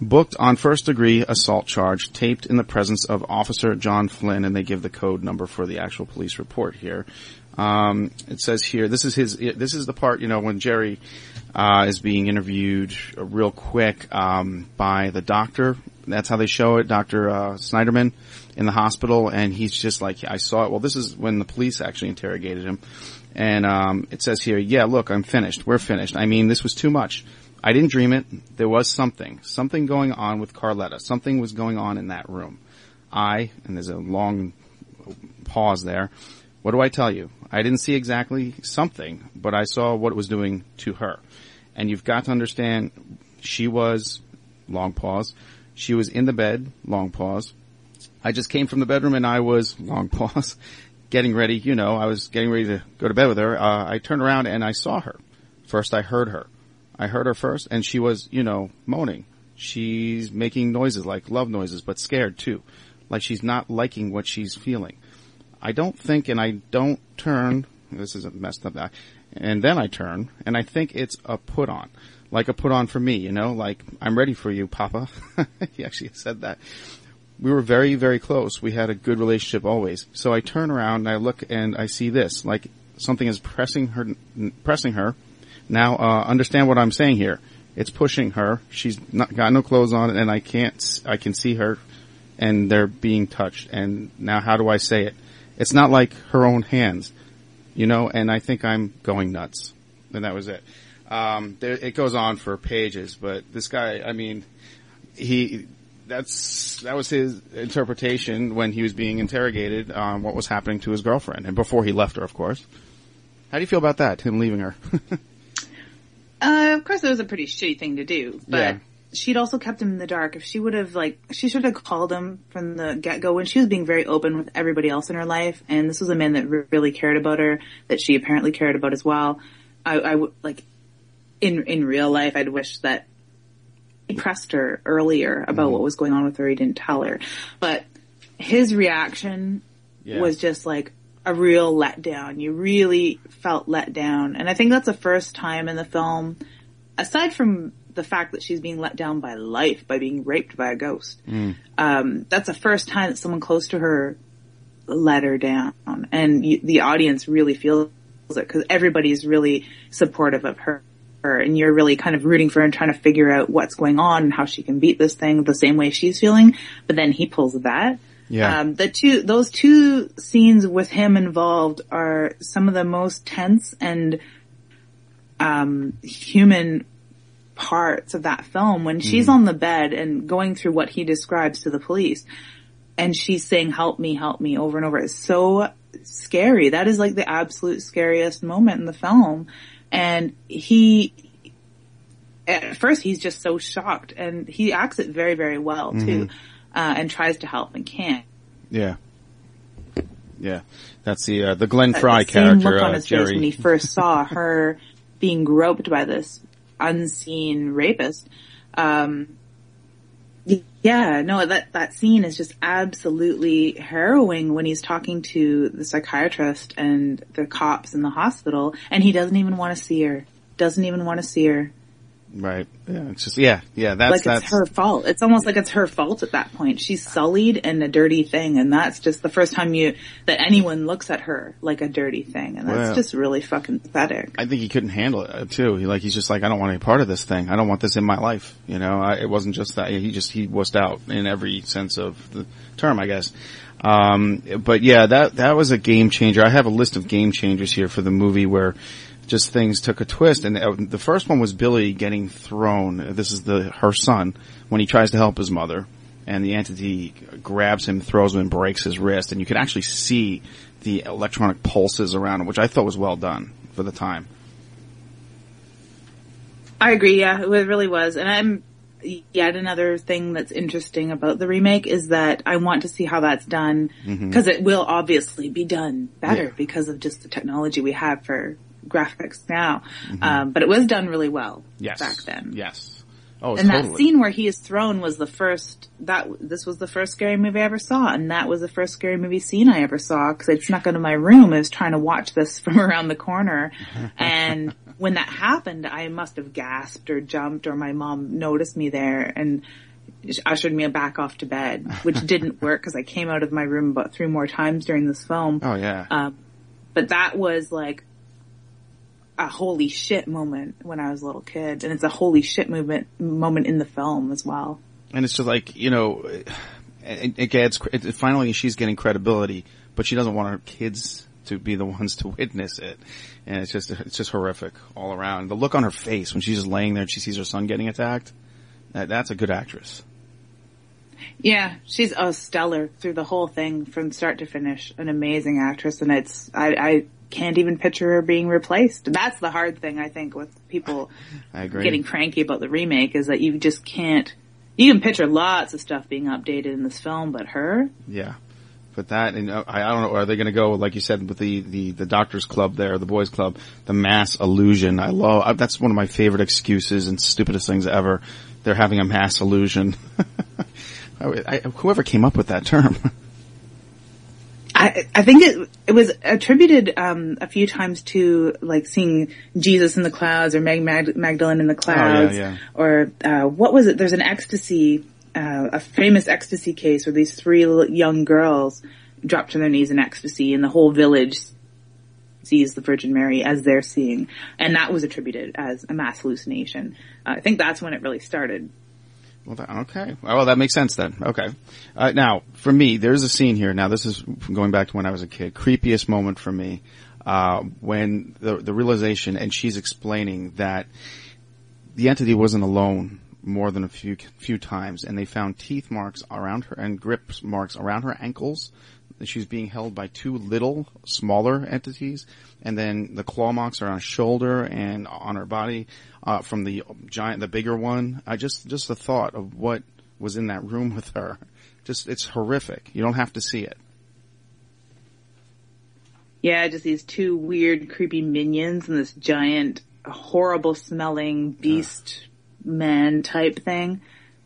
booked on first degree assault charge, taped in the presence of Officer John Flynn, and they give the code number for the actual police report here. Um, it says here, this is his, this is the part, you know, when Jerry, uh, is being interviewed real quick, um, by the doctor. That's how they show it, Dr. Uh, Sneiderman in the hospital, and he's just like, I saw it. Well, this is when the police actually interrogated him. And, um, it says here, yeah, look, I'm finished. We're finished. I mean, this was too much. I didn't dream it. There was something, something going on with Carlotta. Something was going on in that room. I, and there's a long pause there. What do I tell you? I didn't see exactly something, but I saw what it was doing to her. And you've got to understand, she was, long pause, she was in the bed, long pause. I just came from the bedroom and I was, long pause, getting ready, you know, I was getting ready to go to bed with her. Uh, I turned around and I saw her. First I heard her. I heard her first and she was, you know, moaning. She's making noises like love noises, but scared too. Like she's not liking what she's feeling. I don't think and I don't turn, this is a messed up and then I turn and I think it's a put on. Like a put on for me, you know, like I'm ready for you, Papa. he actually said that. We were very, very close. We had a good relationship always. So I turn around and I look and I see this, like something is pressing her, pressing her. Now, uh, understand what I'm saying here. It's pushing her. She's not got no clothes on and I can't, I can see her and they're being touched. And now how do I say it? It's not like her own hands, you know, and I think I'm going nuts. And that was it. Um, there, it goes on for pages, but this guy, I mean, he, that's, that was his interpretation when he was being interrogated on what was happening to his girlfriend and before he left her, of course. How do you feel about that, him leaving her? Uh, of course, it was a pretty shitty thing to do, but Yeah. she'd also kept him in the dark. If she would have, like, she should have called him from the get-go when she was being very open with everybody else in her life, and this was a man that really cared about her, that she apparently cared about as well. I, I would, like, in, in real life, I'd wish that he pressed her earlier about what was going on with her. He didn't tell her, but his reaction Yeah. was just like a real letdown. You really felt let down. And I think that's the first time in the film, aside from the fact that she's being let down by life, by being raped by a ghost, um, that's the first time that someone close to her let her down. And you, the audience really feels it because everybody's really supportive of her. Her, And you're really kind of rooting for her and trying to figure out what's going on and how she can beat this thing the same way she's feeling. But then he pulls that. Yeah. Um, the two, those two scenes with him involved are some of the most tense and, um, human parts of that film when she's on the bed and going through what he describes to the police and she's saying, help me, help me over and over. It's so scary. That is like the absolute scariest moment in the film. And he, at first he's just so shocked and he acts it very, very well too, uh, and tries to help and can't. yeah. Yeah. That's the, uh, the Glenn That Frey same character, look on uh, his face Jerry. when he first saw her being groped by this unseen rapist. Um, yeah, no, that, that scene is just absolutely harrowing when he's talking to the psychiatrist and the cops in the hospital and he doesn't even want to see her. Doesn't even want to see her. Right. Yeah. It's just, yeah, yeah, that's, like that's, it's her fault. It's almost like it's her fault at that point. She's sullied and a dirty thing and that's just the first time you, that anyone looks at her like a dirty thing and that's Well- just really fucking pathetic. I think he couldn't handle it uh, too. He like he's just like I don't want any part of this thing. I don't want this in my life. You know, I, it wasn't just that he just he wussed out in every sense of the term, I guess. Um, but yeah, that that was a game changer. I have a list of game changers here for the movie where just things took a twist. And uh, the first one was Billy getting thrown. This is the her son when he tries to help his mother. and the entity grabs him, throws him, and breaks his wrist, and you can actually see the electronic pulses around him, which I thought was well done for the time. I agree. Yeah, it really was, and I'm yet another thing that's interesting about the remake is that I want to see how that's done because it will obviously be done better Yeah. because of just the technology we have for graphics now. Um, but it was done really well Yes. back then. Yes. Oh, And totally. that scene where he is thrown was the first that this was the first scary movie I ever saw, and that was the first scary movie scene I ever saw because I snuck into my room. I was trying to watch this from around the corner, and when that happened, I must have gasped or jumped, or my mom noticed me there and ushered me back off to bed, which didn't work because I came out of my room about three more times during this film. oh yeah. Um, but that was like a holy shit moment when I was a little kid, and it's a holy shit movement moment in the film as well. and it's just like you know, it, it gets it, finally she's getting credibility, but she doesn't want her kids to be the ones to witness it, and it's just it's just horrific all around. The look on her face when she's just laying there and she sees her son getting attacked, that, that's a good actress. Yeah, she's a stellar through the whole thing from start to finish. An amazing actress, and it's I, I can't even picture her being replaced. That's the hard thing I think with people I agree. getting cranky about the remake is that you just can't. You can picture lots of stuff being updated in this film, but her, Yeah. But that, and uh, I, I don't know, are they going to go, like you said, with the, the, the doctor's club there, the boys club, the mass illusion. I love, I, that's one of my favorite excuses and stupidest things ever. They're having a mass illusion. I, whoever came up with that term. I, I think it it was attributed um, a few times to like seeing Jesus in the clouds or Mag, Mag, Magdalene in the clouds, yeah. or uh, what was it? There's an ecstasy, uh, a famous ecstasy case where these three young girls drop to their knees in ecstasy, and the whole village sees the Virgin Mary as they're seeing, and that was attributed as a mass hallucination. Uh, I think that's when it really started. Well, that, okay. Well, that makes sense then. Okay. Uh, now, for me, there's a scene here. Now, this is going back to when I was a kid. Creepiest moment for me, uh, when the, the realization, and she's explaining that the entity wasn't alone more than a few, few times, and they found teeth marks around her and grip marks around her ankles. She's being held by two little, smaller entities, and then the claw marks are on her shoulder and on her body uh, from the giant, the bigger one. I just, just the thought of what was in that room with her, just it's horrific. You don't have to see it. Yeah, just these two weird, creepy minions and this giant, horrible smelling beast man type thing.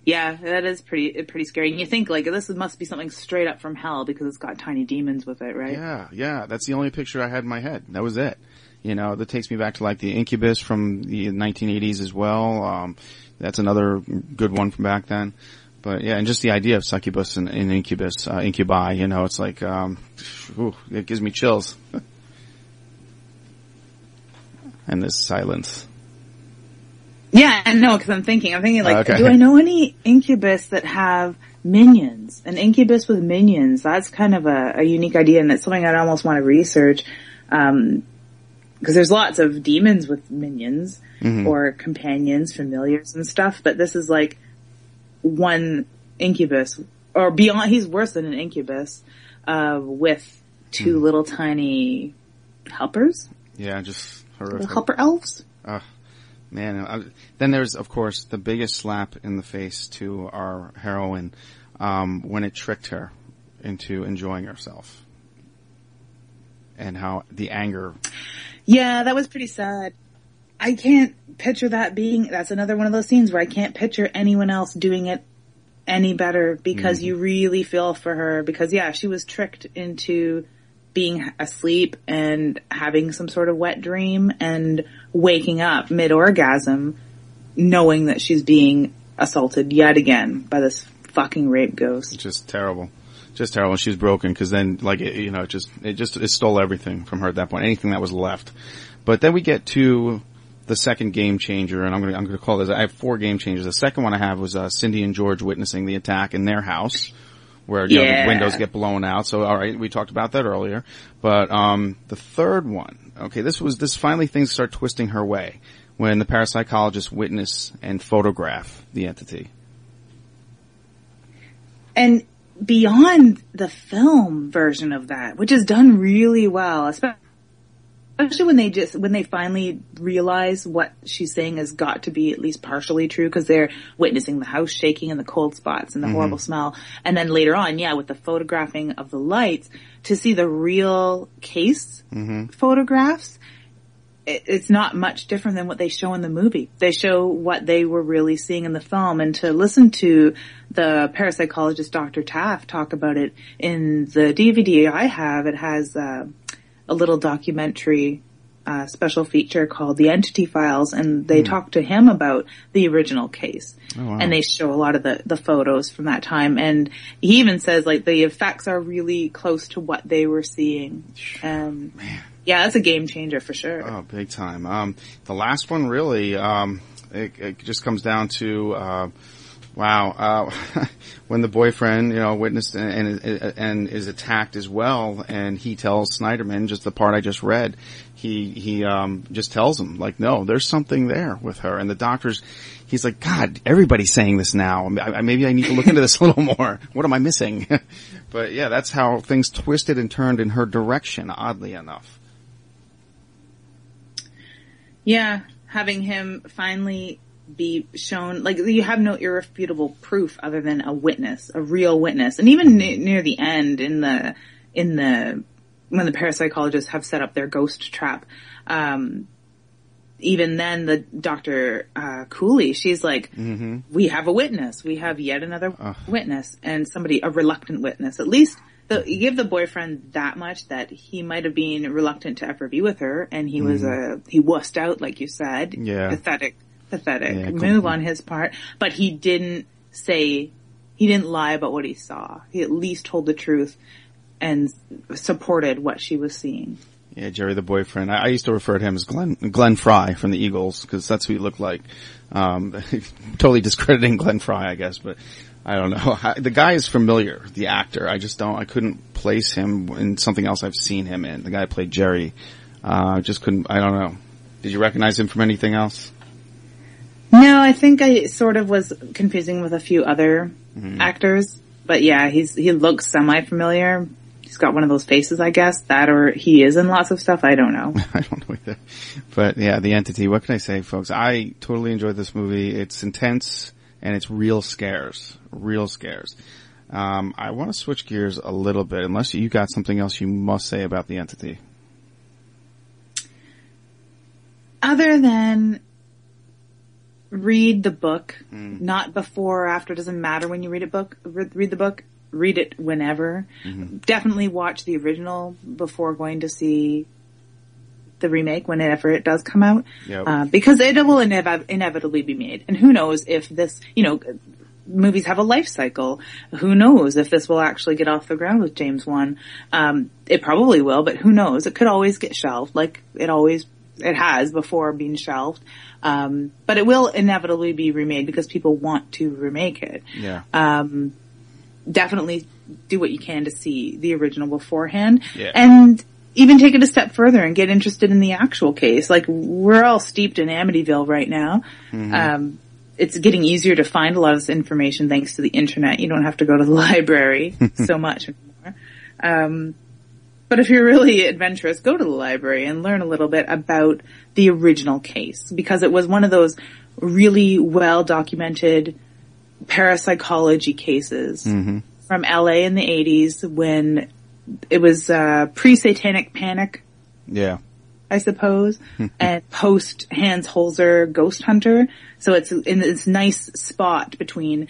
Yeah, that is pretty, pretty scary. And you think like this must be something straight up from hell because it's got tiny demons with it, right? Yeah, yeah. That's the only picture I had in my head. That was it. You know, that takes me back to like the Incubus from the 1980s as well. Um, that's another good one from back then. But yeah, and just the idea of succubus and, and incubus, uh, incubi, you know, it's like, um, ooh, it gives me chills. and this silence. Yeah, and no, because I'm thinking, I'm thinking like, Okay. do I know any incubus that have minions? An incubus with minions. That's kind of a, a unique idea, and it's something I'd almost want to research. Um, because there's lots of demons with minions or companions, familiars and stuff, but this is like one incubus, or beyond, he's worse than an incubus, uh, with two little tiny helpers, Yeah, just horrific. helper elves. Man, I, then there's of course the biggest slap in the face to our heroine um, when it tricked her into enjoying herself, and how the anger. Yeah, that was pretty sad. I can't picture that being, that's another one of those scenes where I can't picture anyone else doing it any better because you really feel for her because yeah, she was tricked into being asleep and having some sort of wet dream and waking up mid orgasm knowing that she's being assaulted yet again by this fucking rape ghost. Just terrible, just terrible. She was broken because then, like, it, you know, it just it just it stole everything from her at that point. Anything that was left. But then we get to the second game changer, and I'm gonna I'm gonna call this. I have four game changers. The second one I have was uh, Cindy and George witnessing the attack in their house. Where you know, Yeah. the windows get blown out. So all right, we talked about that earlier. But um, the third one, okay, this was this finally things start twisting her way when the parapsychologist witness and photograph the entity. and beyond the film version of that, which is done really well, especially especially when they just when they finally realize what she's saying has got to be at least partially true because they're witnessing the house shaking and the cold spots and the horrible smell and then later on yeah with the photographing of the lights to see the real case photographs it, it's not much different than what they show in the movie. They show what they were really seeing in the film and to listen to the parapsychologist Dr. Taff talk about it in the DVD I have, it has uh, a little documentary uh, special feature called The Entity Files and they talk to him about the original case. And they show a lot of the, the photos from that time and he even says like the effects are really close to what they were seeing. And yeah, that's a game changer for sure. Oh, big time. Um, the last one really, um, it, it just comes down to, uh, wow, uh, when the boyfriend, you know, witnessed and, and, and is attacked as well, and he tells Sneiderman, just the part I just read, he, he, um, just tells him, like, no, there's something there with her, and the doctors, he's like, God, everybody's saying this now. I, maybe I need to look into this a little more. What am I missing? but yeah, that's how things twisted and turned in her direction, oddly enough. Yeah, having him finally be shown, like you have no irrefutable proof other than a witness, a real witness, and even ne- near the end in the in the when the parapsychologists have set up their ghost trap, um, even then the Doctor uh, Cooley, she's like, we have a witness, we have yet another witness, and somebody a reluctant witness, at least. The, you give the boyfriend that much that he might have been reluctant to ever be with her, and he was a he wussed out, like you said. Yeah. pathetic, pathetic Yeah, move on his part. But he didn't say he didn't lie about what he saw. He at least told the truth and supported what she was seeing. Yeah, Jerry the boyfriend. I, I used to refer to him as Glenn Glenn Frey from the Eagles because that's who he looked like. Um, totally discrediting Glenn Frey, I guess, but I don't know. I, the guy is familiar, the actor. I just don't. I couldn't place him in something else I've seen him in. The guy played Jerry. Uh, just couldn't. I don't know. Did you recognize him from anything else? No, I think I sort of was confusing with a few other actors, but yeah, he's he looks semi familiar. He's got one of those faces, I guess. That or he is in lots of stuff. I don't know. I don't know either. But yeah, the entity. What can I say, folks? I totally enjoyed this movie. It's intense and it's real scares, real scares. Um, I want to switch gears a little bit, unless you got something else you must say about the entity. Other than read the book, not before or after. Doesn't matter when you read a book. Re- Read the book. Read it whenever. Definitely watch the original before going to see the remake whenever it does come out, Yep. uh, because it will inev- inevitably be made. And who knows if this, you know, movies have a life cycle. Who knows if this will actually get off the ground with James Wan? Um, it probably will, but who knows? It could always get shelved, like it always it has before being shelved. Um, but it will inevitably be remade because people want to remake it. Yeah. Um, definitely do what you can to see the original beforehand. Yeah. And even take it a step further and get interested in the actual case. Like we're all steeped in Amityville right now. Um, it's getting easier to find a lot of this information thanks to the internet. You don't have to go to the library so much anymore. Um, but if you're really adventurous, go to the library and learn a little bit about the original case because it was one of those really well documented parapsychology cases from LA in the 80s when it was uh, pre-satanic panic, Yeah. I suppose, and post Hans Holzer Ghost Hunter. So it's in this nice spot between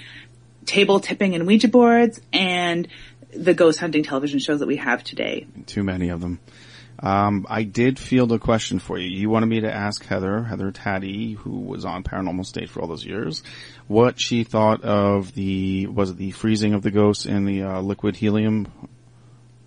table tipping and Ouija boards and the ghost hunting television shows that we have today. Too many of them. Um, I did field a question for you. You wanted me to ask Heather, Heather Taddy, who was on Paranormal State for all those years, what she thought of the, was it the freezing of the ghosts in the uh, liquid helium?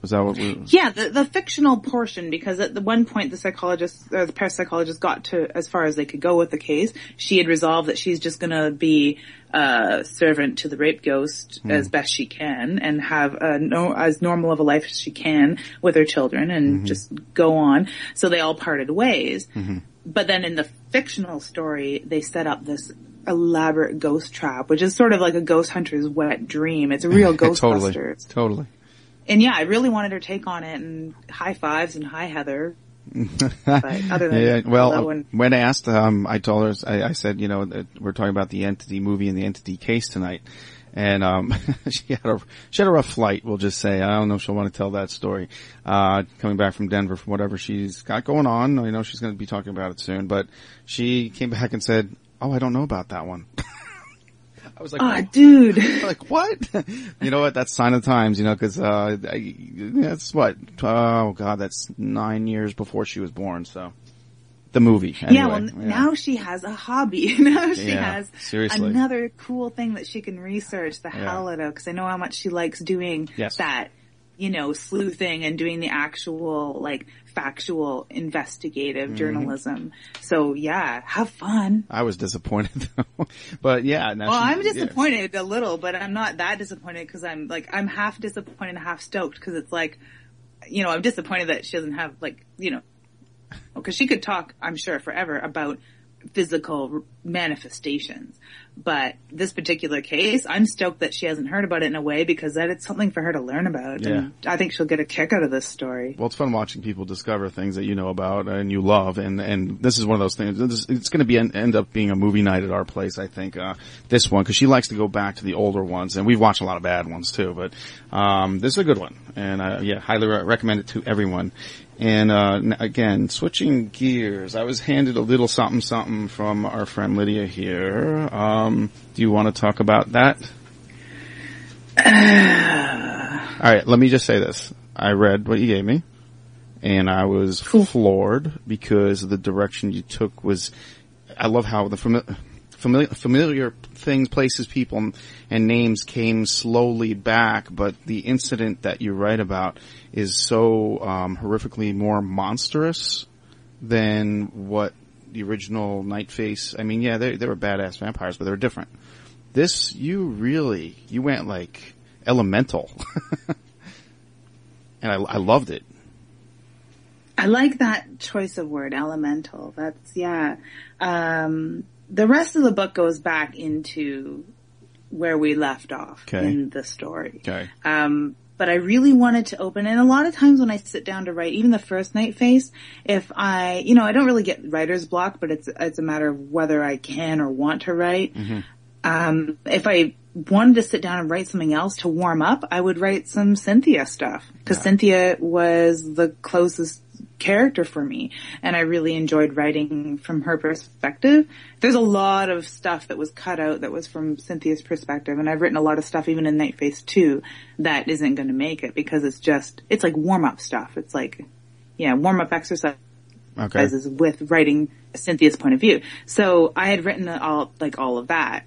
Was that what we, Yeah, the, the fictional portion, because at the one point the psychologist, or uh, the parapsychologist got to as far as they could go with the case. She had resolved that she's just gonna be a servant to the rape ghost hmm. as best she can and have a no, as normal of a life as she can with her children and mm-hmm. just go on. So they all parted ways. Mm-hmm. But then in the fictional story, they set up this elaborate ghost trap, which is sort of like a ghost hunter's wet dream. It's a real totally, Ghostbusters. totally. And yeah, I really wanted her take on it and high fives and hi Heather. But other than yeah, well, one- when asked, um, I told her, I, I said, you know, that we're talking about the entity movie and the entity case tonight. And, um, she had a, she had a rough flight, we'll just say. I don't know if she'll want to tell that story. Uh, coming back from Denver from whatever she's got going on. I know she's going to be talking about it soon, but she came back and said, oh, I don't know about that one. I was like, Ah, dude. like what? you know what? That's sign of the times, you know, cause, uh, I, that's what, oh god, that's nine years before she was born, so. The movie, anyway. yeah, well, now she has a hobby. now she Yeah, has seriously. another cool thing that she can research the Yeah. hell out of because I know how much she likes doing Yes. that, you know, sleuthing and doing the actual, like, factual investigative Mhm. journalism. So yeah, have fun. I was disappointed though. but yeah, now Well, she- I'm yeah. disappointed a little, but I'm not that disappointed because I'm like, I'm half disappointed and half stoked because it's like, you know, I'm disappointed that she doesn't have like, you know, because she could talk, I'm sure, forever about physical manifestations. But this particular case, I'm stoked that she hasn't heard about it in a way because that it's something for her to learn about. And I think she'll get a kick out of this story. Well, it's fun watching people discover things that you know about and you love, and and this is one of those things. It's going to be end up being a movie night at our place, I think. Uh, this one because she likes to go back to the older ones, and we've watched a lot of bad ones too. But um, this is a good one, and uh, yeah, highly re- recommend it to everyone. And uh, again, switching gears, I was handed a little something something from our friend Lydia here. Um, do you want to talk about that? All right, let me just say this. I read what you gave me, and I was floored because the direction you took was. I love how the fami- familiar familiar things, places, people, and- names came slowly back, but the incident that you write about is so um, horrifically more monstrous than what the original Nightface. I mean, yeah, they they were badass vampires, but they were different. This, you really, you went like elemental. and I, I loved it. I like that choice of word, elemental. That's, yeah. Um, the rest of the book goes back into where we left off Okay. in the story. Okay. Um, but I really wanted to open, and a lot of times when I sit down to write, even the first Nightface, if I, you know, I don't really get writer's block, but it's, it's a matter of whether I can or want to write. Um, if I wanted to sit down and write something else to warm up, I would write some Cynthia stuff because Cynthia was the closest character for me and I really enjoyed writing from her perspective. There's a lot of stuff that was cut out that was from Cynthia's perspective and I've written a lot of stuff even in Nightface 2 that isn't going to make it because it's just, it's like warm up stuff. It's like, yeah, warm up exercise Okay. with writing Cynthia's point of view. So I had written all, like all of that.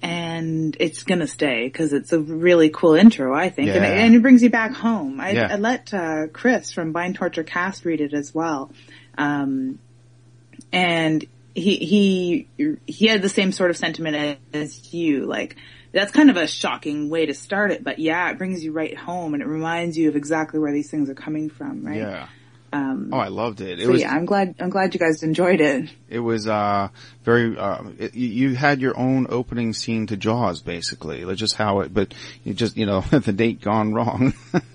And it's gonna stay because it's a really cool intro, I think, and, it, and it brings you back home. I, Yeah. I let uh, Chris from Bind Torture Cast read it as well, um, and he he he had the same sort of sentiment as you. Like that's kind of a shocking way to start it, but yeah, it brings you right home and it reminds you of exactly where these things are coming from, right? Yeah. Um, Oh, I loved it. It so was yeah, I'm glad I'm glad you guys enjoyed it. it was uh very uh it, you- had your own opening scene to Jaws basically. Like just how it but you just you know the date gone wrong.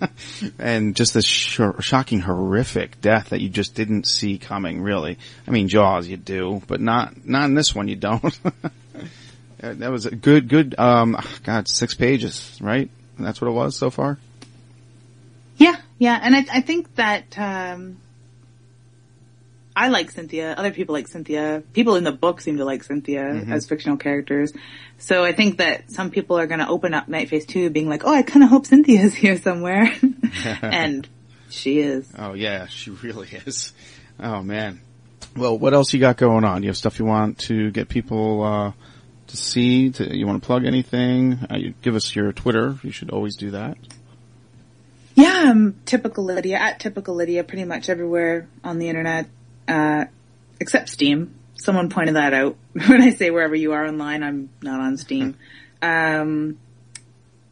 and just this sh- shocking horrific death that you just didn't see coming really. I mean Jaws you do, but not not in this one you don't. That was a good good um god 6 pages, right? That's what it was so far. Yeah, and I, I think that um, I like Cynthia. Other people like Cynthia. People in the book seem to like Cynthia Mhm. as fictional characters. So I think that some people are going to open up Nightface two, being like, "Oh, I kind of hope Cynthia's here somewhere," and she is. Oh yeah, she really is. Oh man. Well, what else you got going on? You have stuff you want to get people uh, to see? To, you want to plug anything? Uh, you give us your Twitter. You should always do that. Yeah, I'm typical Lydia at typical Lydia, pretty much everywhere on the internet, uh, except Steam. Someone pointed that out when I say wherever you are online, I'm not on Steam. um,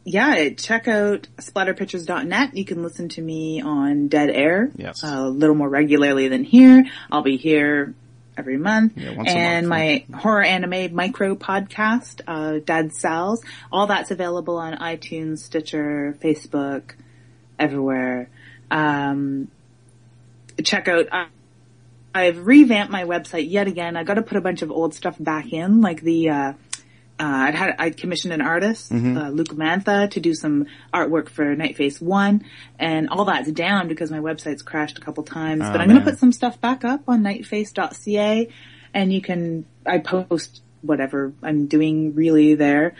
yeah, check out splatterpictures.net. You can listen to me on Dead Air. Yes. A little more regularly than here. I'll be here every month. Yeah, and month, my horror anime micro podcast, uh, Dad Sal's. All that's available on iTunes, Stitcher, Facebook, everywhere. Um, check out, uh, I've revamped my website yet again. I got to put a bunch of old stuff back in, like the, uh, uh, I'd had, I'd commissioned an artist, uh, Luke Mantha, to do some artwork for Nightface 1, and all that's down because my website's crashed a couple times, but I'm gonna put some stuff back up on nightface.ca, and you can, I post whatever I'm doing really there.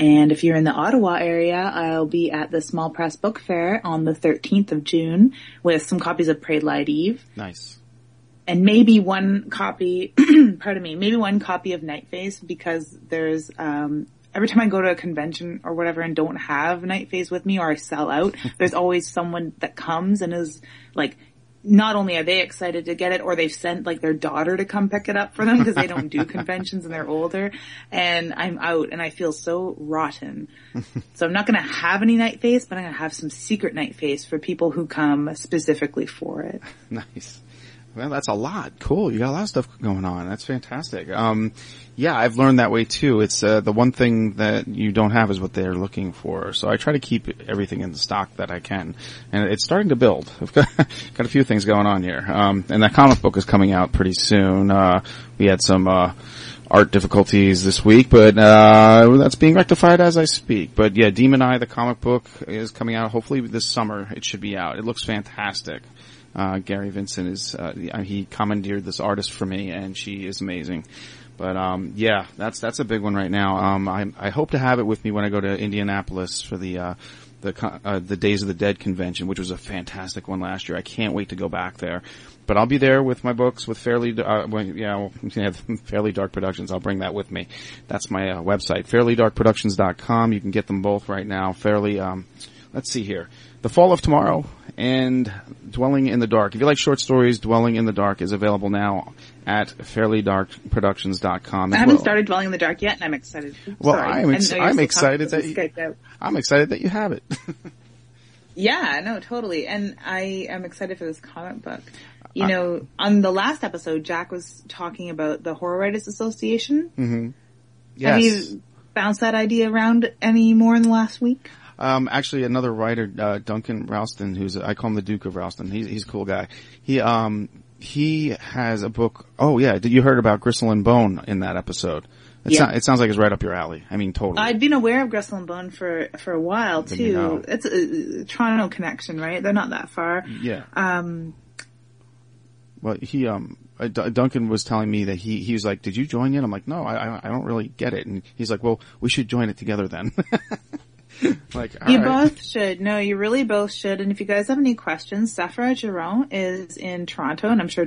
And if you're in the Ottawa area, I'll be at the Small Press Book Fair on the 13th of June with some copies of Prayed Light Eve Nice. and maybe one copy, pardon me, maybe one copy of Nightface because there's, um, every time I go to a convention or whatever and don't have Nightface with me or I sell out, there's always someone that comes and is like, not only are they excited to get it or they've sent like their daughter to come pick it up for them because they don't do conventions and they're older and I'm out and I feel so rotten. so I'm not going to have any Nightface, but I'm going to have some secret Nightface for people who come specifically for it. Nice. Well, that's a lot. Cool. You got a lot of stuff going on. That's fantastic. Um, yeah, I've learned that way too. It's uh, the one thing that you don't have is what they're looking for. So I try to keep everything in stock that I can, and it's starting to build. I've got, got a few things going on here. Um, and that comic book is coming out pretty soon. Uh, we had some. Uh, art difficulties this week, but uh, that's being rectified as I speak. But yeah, Demon Eye, the comic book, is coming out hopefully this summer. It should be out. It looks fantastic. Uh, Gary Vincent is uh, he commandeered this artist for me, and she is amazing. But um, yeah, that's that's a big one right now. Um, I, I hope to have it with me when I go to Indianapolis for the uh, the uh, the Days of the Dead convention, which was a fantastic one last year. I can't wait to go back there. But I'll be there with my books with Fairly, uh, when, yeah, well, yeah, Fairly Dark Productions. I'll bring that with me. That's my uh, website, fairlydarkproductions.com. You can get them both right now. Fairly, um, let's see here. The Fall of Tomorrow and Dwelling in the Dark. If you like short stories, Dwelling in the Dark is available now at fairlydarkproductions.com. I haven't well. started dwelling in the dark yet, and I'm excited. Well, Sorry. I'm ex- I know you're I'm excited that you- I'm excited that you have it. Yeah, no, totally. And I am excited for this comic book. You know, on the last episode, Jack was talking about the Horror Writers Association. Mm-hmm. yes. Have you bounced that idea around any more in the last week? Um, actually, another writer, uh, Duncan Ralston, who's I call him the Duke of Ralston. He's he's a cool guy. He um he has a book. Oh yeah, did you heard about Gristle and Bone in that episode? It, Yeah. sou- it sounds like it's right up your alley. I mean, totally. I'd been aware of Gristle and Bone for for a while Then you too. know. It's a, a Toronto connection, right? They're not that far. yeah. Um, Well, he um uh, Duncan was telling me that he he was like, "Did you join it?" I'm like, "No, I- I don't really get it." And he's like, "Well, we should join it together then." like, you right. both should. No, you really both should. And if you guys have any questions, Sephera Giron is in Toronto, and I'm sure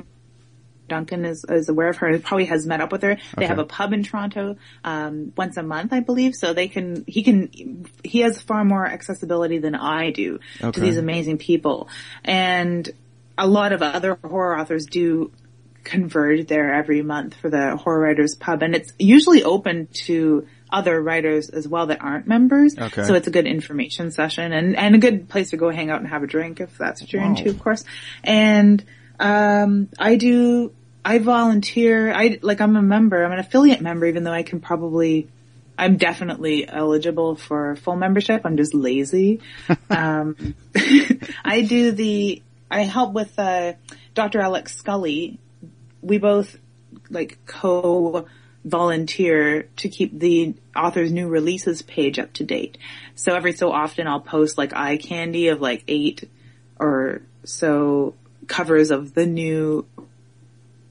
Duncan is, is aware of her. And probably has met up with her. They Okay. have a pub in Toronto um, once a month, I believe. So they can. He can. He has far more accessibility than I do to these amazing people, and a lot of other horror authors do converge there every month for the horror writers pub and it's usually open to other writers as well that aren't members. Okay. So it's a good information session and, and a good place to go hang out and have a drink if that's what you're Wow. into, of course. And, um, I do, I volunteer, I, like I'm a member, I'm an affiliate member even though I can probably, I'm definitely eligible for full membership. I'm just lazy. um, I do the, I help with, uh, Dr. Alex Scully. We both like co volunteer to keep the author's new releases page up to date. So every so often I'll post like eye candy of like eight or so covers of the new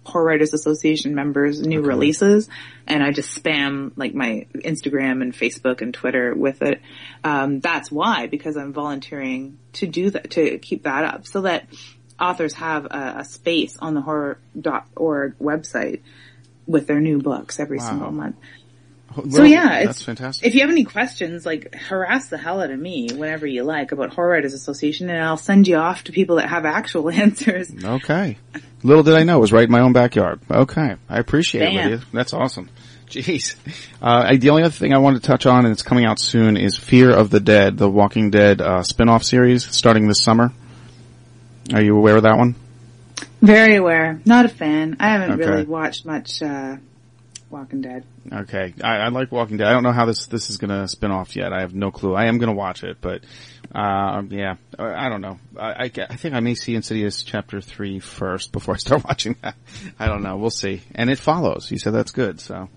Horror Writers Association members new releases and I just spam like my Instagram and Facebook and Twitter with it. Um, that's why, because I'm volunteering to do that, to keep that up so that authors have a, a space on the horror.org website with their new books every Wow. single month. So yeah, that's it's, fantastic. If you have any questions, like harass the hell out of me whenever you like about Horror Writers Association, and I'll send you off to people that have actual answers. Okay. Little did I know it was right in my own backyard. Okay. I appreciate it, Lydia. That's awesome. Jeez. Uh, I- the only other thing I wanted to touch on, and it's coming out soon, is Fear of the Dead, the Walking Dead uh, spin-off series starting this summer. Are you aware of that one? Very aware. Not a fan. I haven't Okay. really watched much uh, Walking Dead. Okay, I, I like Walking Dead. I don't know how this this is gonna spin off yet. I have no clue. I am gonna watch it, but uh, yeah, I, I don't know. I, I, I think I may see Insidious chapter three first before I start watching that. I don't know. We'll see. And it follows. You said that's good. So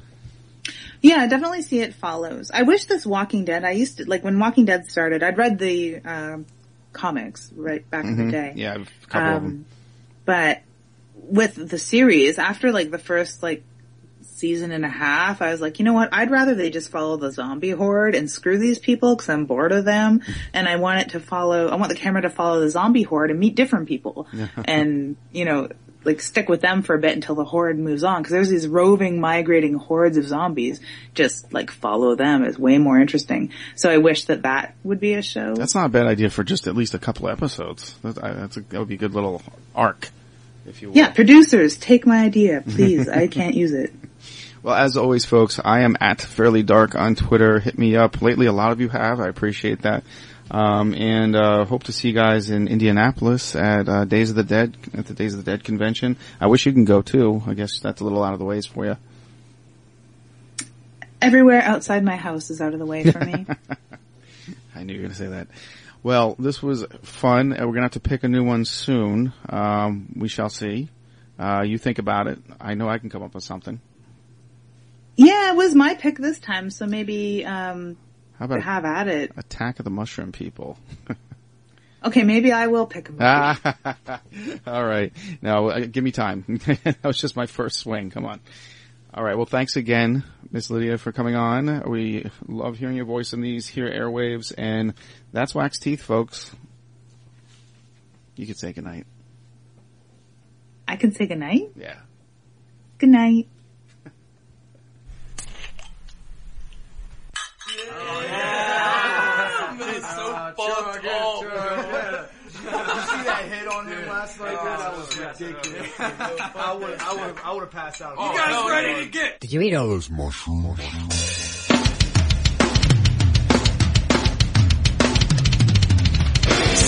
Yeah, I definitely see it follows. I wish this Walking Dead. I used to like when Walking Dead started. I'd read the um, comics right back in the day. Mm-hmm. yeah, a couple of them. But with the series, after like the first like season and a half, I was like, you know what? I'd rather they just follow the zombie horde and screw these people because I'm bored of them. And I want it to follow, I want the camera to follow the zombie horde and meet different people and, you know, like stick with them for a bit until the horde moves on. Cause there's these roving, migrating hordes of zombies. Just like follow them is way more interesting. So I wish that that would be a show. That's not a bad idea for just at least a couple episodes. That, I, that's a, that would be a good little arc, if you will. yeah, producers, take my idea, please. I can't use it. Well, as always, folks, I am at Fairly Dark on Twitter. Hit me up. Lately, a lot of you have. I appreciate that. Um, and uh, hope to see you guys in Indianapolis at uh, Days of the Dead at the Days of the Dead convention. I wish you can go too. I guess that's a little out of the ways for you. Everywhere outside my house is out of the way for me. I knew you were going to say that. Well, this was fun. Uh, We're going to have to pick a new one soon. Um, we shall see. Uh, you think about it. I know I can come up with something. yeah, it was my pick this time, so maybe um How about have at it. Attack of the Mushroom People? Okay, maybe I will pick a movie. All right. Now, uh, give me time. that was just my first swing. Come on. All right. Well, thanks again, Miss Lydia, for coming on. We love hearing your voice in these here airwaves, and that's Wax Teeth, folks. You can say goodnight. I can say goodnight. Yeah. Good night. Uh, see that hit on him last night? dude? That was ridiculous. I would, I would, I would have passed out. You guys ready to get? Did you eat all those mushrooms?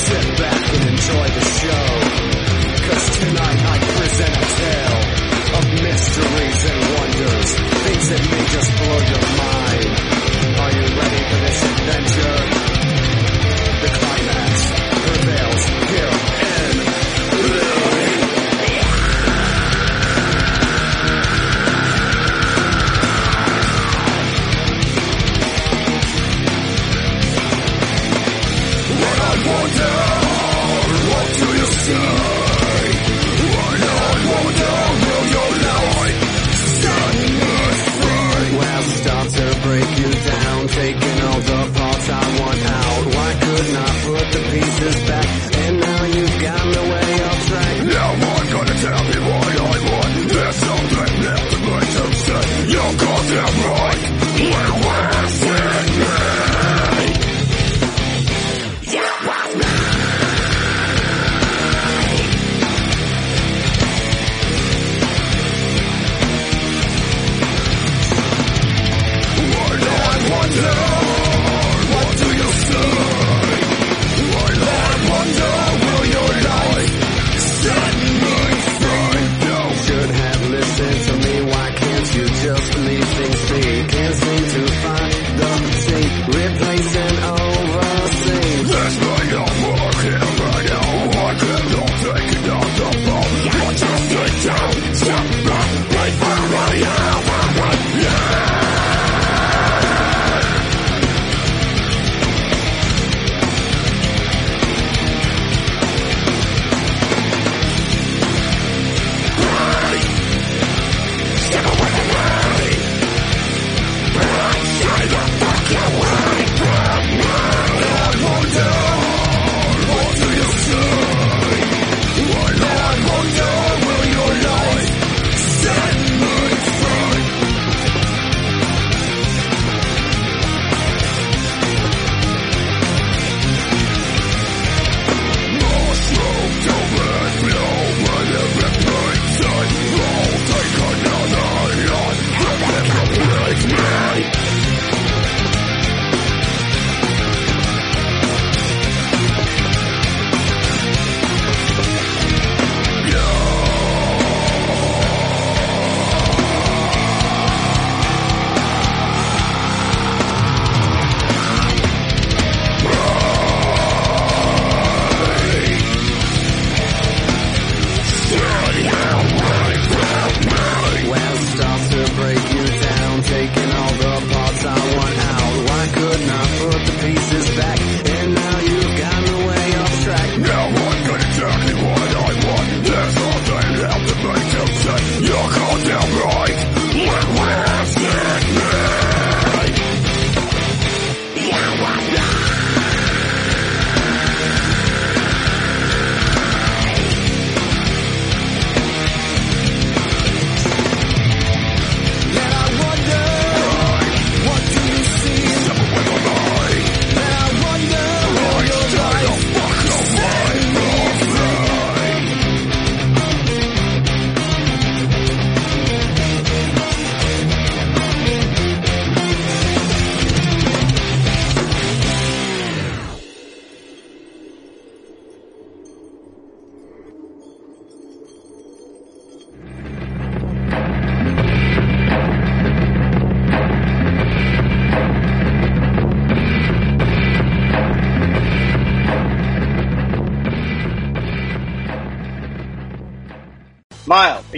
Sit back and enjoy the show. Cause tonight I present a tale of mysteries and wonders. Things that may just blow your mind. You ready for this adventure? The climax prevails here in Well, taking all the parts I want out. Why couldn't I